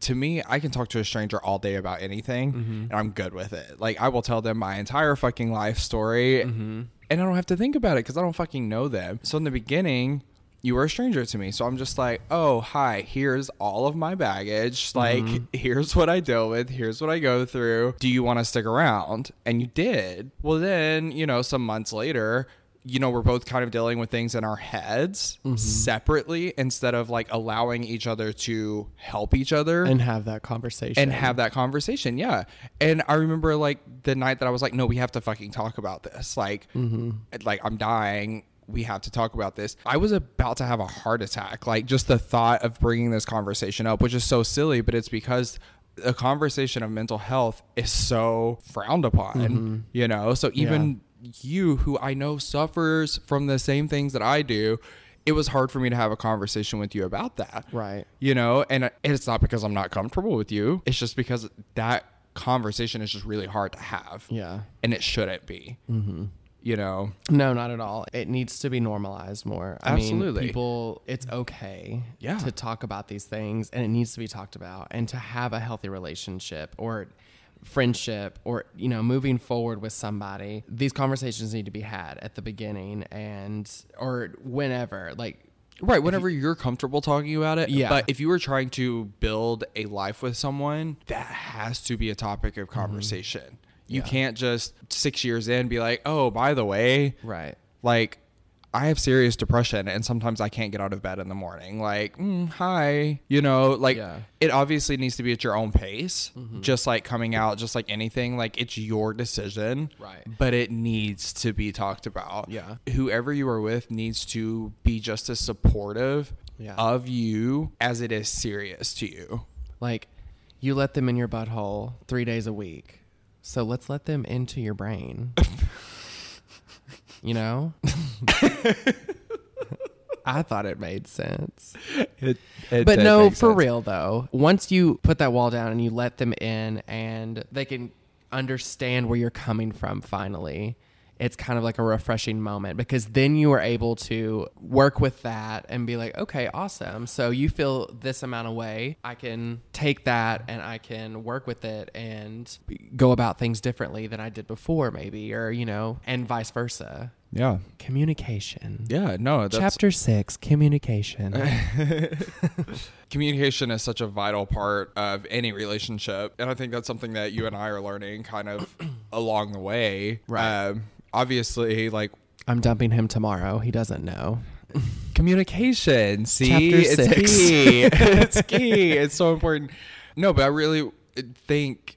To me, I can talk to a stranger all day about anything, Mm-hmm. and I'm good with it. Like, I will tell them my entire fucking life story, Mm-hmm. and I don't have to think about it because I don't fucking know them. So in the beginning, you were a stranger to me. So I'm just like, oh, hi, here's all of my baggage. Like, here's what I deal with. Here's what I go through. Do you want to stick around? And you did. Well, then, you know, some months later, you know, we're both kind of dealing with things in our heads mm-hmm. separately instead of like allowing each other to help each other And have that conversation. and have that conversation. Yeah. And I remember like the night that I was like, no, we have to fucking talk about this. Like, mm-hmm. like I'm dying. We have to talk about this. I was about to have a heart attack. Like just the thought of bringing this conversation up, which is so silly, but it's because a conversation of mental health is so frowned upon, mm-hmm. you know? So even you who I know suffers from the same things that I do, it was hard for me to have a conversation with you about that right. you know and it's not because i'm not comfortable with you it's just because that conversation is just really hard to have Yeah. and it shouldn't be mm-hmm. you know No, not at all. It needs to be normalized more. I Absolutely. mean, people, it's okay Yeah. to talk about these things and it needs to be talked about and to have a healthy relationship or friendship or you know moving forward with somebody these conversations need to be had at the beginning and or whenever like Right, whenever you're comfortable talking about it. Yeah. But if you were trying to build a life with someone, that has to be a topic of mm-hmm. conversation. You Yeah. can't just six years in be like, oh, by the way, right like I have serious depression and sometimes I can't get out of bed in the morning. Like, mm, hi, you know, like Yeah. it obviously needs to be at your own pace, just like coming out, just like anything. Like it's your decision, Right. But it needs to be talked about. Yeah. Whoever you are with needs to be just as supportive Yeah. of you as it is serious to you. like you let them in your butthole three days a week so let's let them into your brain you know i thought it made sense It, it but no, for sense. real though. Once you put that wall down and you let them in and they can understand where you're coming from finally, it's kind of like a refreshing moment because then you are able to work with that and be like, okay, awesome. So you feel this amount of way. I can take that and I can work with it and go about things differently than I did before, maybe, or, you know, and vice versa. Yeah. Communication. Yeah. No, that's, Chapter six communication. communication is such a vital part of any relationship and i think that's something that you and i are learning kind of along the way Right. um, obviously like I'm dumping him tomorrow. He doesn't know. communication. See? Chapter it's six. key. It's key. It's so important. No but i really uh, think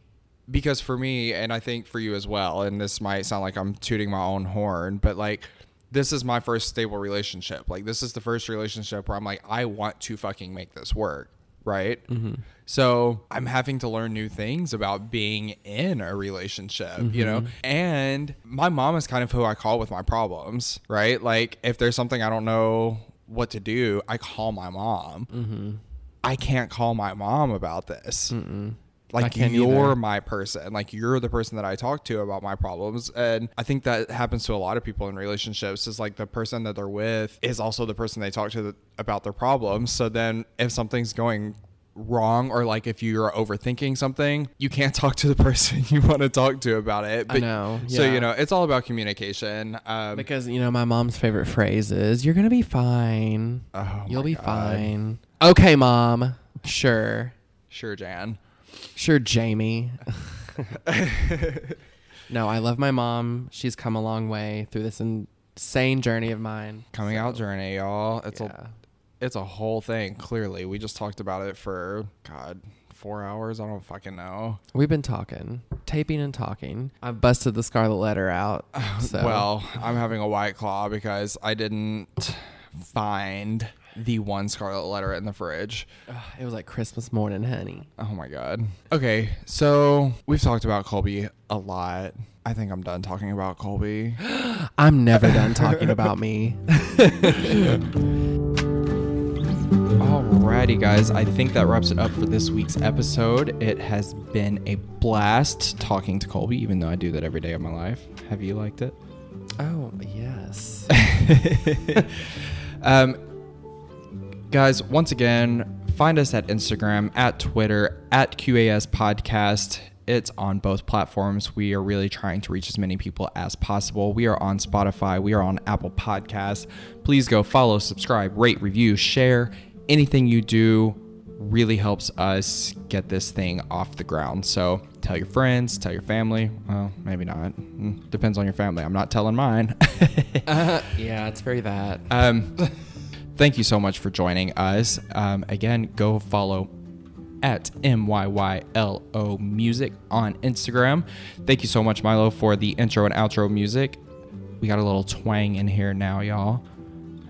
because for me and i think for you as well and this might sound like i'm tooting my own horn but like this is my first stable relationship. Like this is the first relationship where i'm like i want to fucking make this work right mm-hmm. So i'm having to learn new things about being in a relationship you know? Mm-hmm. And my mom is kind of who i call with my problems right? Like if there's something i don't know what to do i call my mom. Mm-hmm. I can't call my mom about this. I like you're either. my person. Like you're the person that i talk to about my problems. And i think that happens to a lot of people in relationships is like the person that they're with is also the person they talk to th- about their problems. So then if something's going wrong or like if you're overthinking something you can't talk to the person you want to talk to about it I know, so you know it's all about communication um Because you know my mom's favorite phrase is "You're gonna be fine. Oh You'll be God. fine." Okay, mom. Sure, sure jan sure, Jamie. no, I love my mom. She's come a long way through this insane journey of mine. coming So, out journey y'all it's yeah. a it's a whole thing clearly we just talked about it for god four hours i don't fucking know We've been talking, taping and talking. I've busted the scarlet letter out. So well i'm having a white claw because i didn't find the one scarlet letter in the fridge Ugh, it was like Christmas morning, honey. oh my god okay so we've talked about colby a lot i think i'm done talking about colby I'm never done talking about me. Alrighty, guys. I think that wraps it up for this week's episode. It has been a blast talking to Colby, even though I do that every day of my life. Have you liked it? Oh yes. um, guys, once again, find us at Instagram, at Twitter, at QAS Podcast. It's on both platforms. We are really trying to reach as many people as possible. We are on Spotify, we are on Apple Podcasts. Please go follow, subscribe, rate, review, share. Anything you do really helps us get this thing off the ground. So tell your friends, tell your family. Well, maybe not. Mm, Depends on your family. I'm not telling mine. Uh, yeah, it's very that. Um, thank you so much for joining us. Um, again, go follow at MYYLO Music on Instagram. Thank you so much, Myylo, for the intro and outro music. We got a little twang in here now, y'all.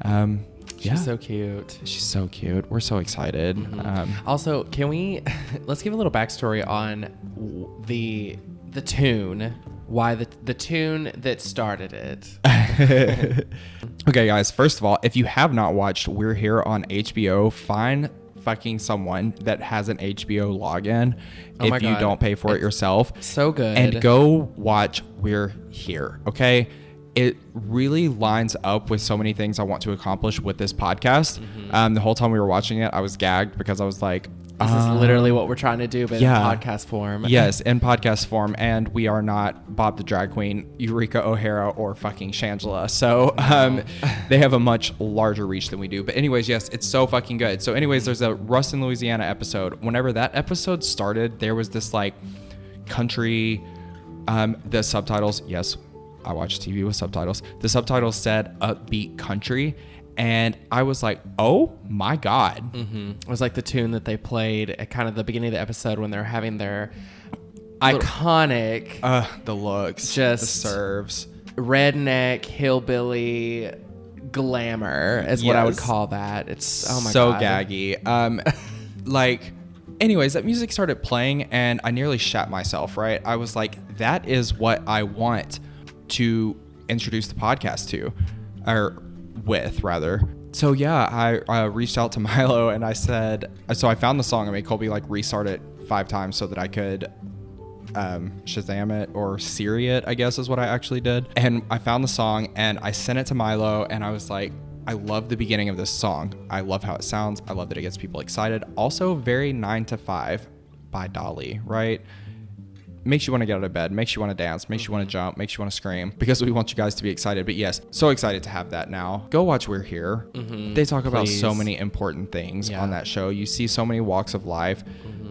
Um, yeah. She's so cute. She's so cute. We're so excited. Um, Also, can we let's give a little backstory on the the tune, why the the tune that started it. okay, guys. First of all, if you have not watched We're Here on HBO, find fucking someone that has an HBO login Oh if you don't pay for it It's yourself. So good. and go watch We're Here. Okay. It really lines up with so many things I want to accomplish with this podcast. Mm-hmm. Um, the whole time we were watching it, I was gagged because I was like, This is literally what we're trying to do, but yeah. in podcast form. yes, in podcast form, and we are not Bob the drag queen, Eureka O'Hara, or fucking Shangela. So um, they have a much larger reach than we do. But anyways, yes, it's so fucking good. So anyways, there's a Ruston, Louisiana episode. Whenever that episode started, there was this like country. Um, the subtitles, yes, I watch TV with subtitles. The subtitles said upbeat country. And I was like, oh my God. It was like the tune that they played at kind of the beginning of the episode when they're having their iconic Uh, the looks, Just- the serves. redneck hillbilly glamour is what I would call that. It's oh my so god. gaggy. Um, like, anyways, that music started playing, and I nearly shat myself. Right, I was like, that is what I want to introduce the podcast to, or with rather. So yeah, I uh, reached out to Myylo and I said, so I found the song. I made Colby like restart it five times so that I could um, Shazam it or Siri it, I guess is what I actually did. And I found the song and I sent it to Myylo and I was like, I love the beginning of this song. I love how it sounds. I love that it gets people excited. Also, very nine to five by Dolly, right? Makes you want to get out of bed, makes you want to dance, makes you want to jump, makes you want to scream because we want you guys to be excited. But yes, so excited to have that now. Go watch We're Here. They talk about so many important things Yeah. on that show. You see so many walks of life.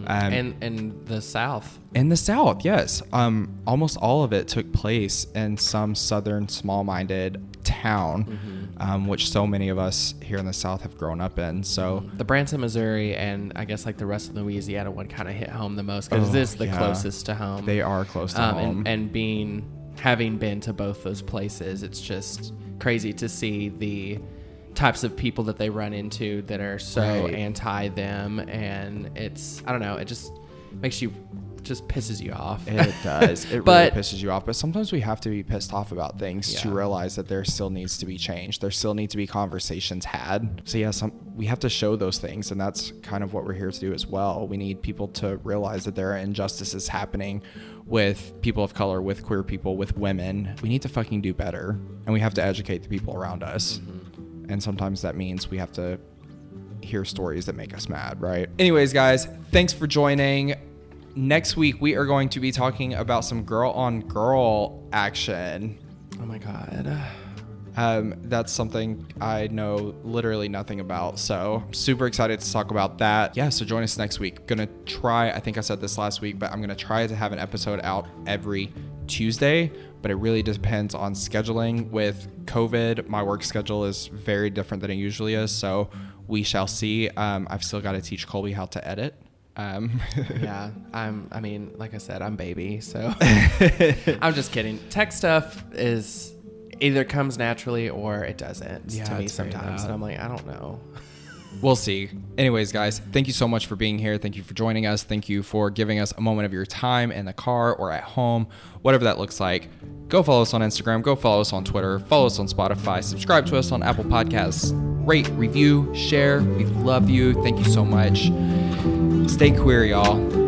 Um, And and the South. in the South, yes. Um, almost all of it took place in some southern, small-minded town, um, which so many of us here in the South have grown up in. So, The Branson, Missouri, and I guess like the rest of Louisiana one kind of hit home the most because Oh, this is the yeah. closest to home. they are close to um, home. and, and being having been to both those places, it's just crazy to see the types of people that they run into that are so Right. anti them, and it's I don't know, it just makes you just pisses you off. it does. It But- really pisses you off. But sometimes we have to be pissed off about things to realize that there still needs to be change. There still need to be conversations had. So yeah, some we have to show those things, and that's kind of what we're here to do as well. We need people to realize that there are injustices happening with people of color, with queer people, with women. We need to fucking do better, and we have to educate the people around us. Mm-hmm. And sometimes that means we have to hear stories that make us mad, right? Anyways, guys, thanks for joining. Next week, we are going to be talking about some girl on girl action. oh my god. Um, that's something I know literally nothing about. So, super excited to talk about that. Yeah, so join us next week. Gonna try, I think I said this last week, but I'm gonna try to have an episode out every Tuesday, but it really depends on scheduling. With COVID, my work schedule is very different than it usually is. So, we shall see. Um, I've still got to teach Colby how to edit. Um, yeah, I'm. I mean, like I said, I'm baby, so I'm just kidding. Tech stuff is either comes naturally or it doesn't Yeah, to me sometimes, and I'm like, I don't know. We'll see. Anyways, guys, thank you so much for being here. Thank you for joining us. Thank you for giving us a moment of your time in the car or at home, whatever that looks like. Go follow us on Instagram. Go follow us on Twitter. Follow us on Spotify. Subscribe to us on Apple Podcasts. Rate, review, share. We love you. Thank you so much. Stay queer, y'all.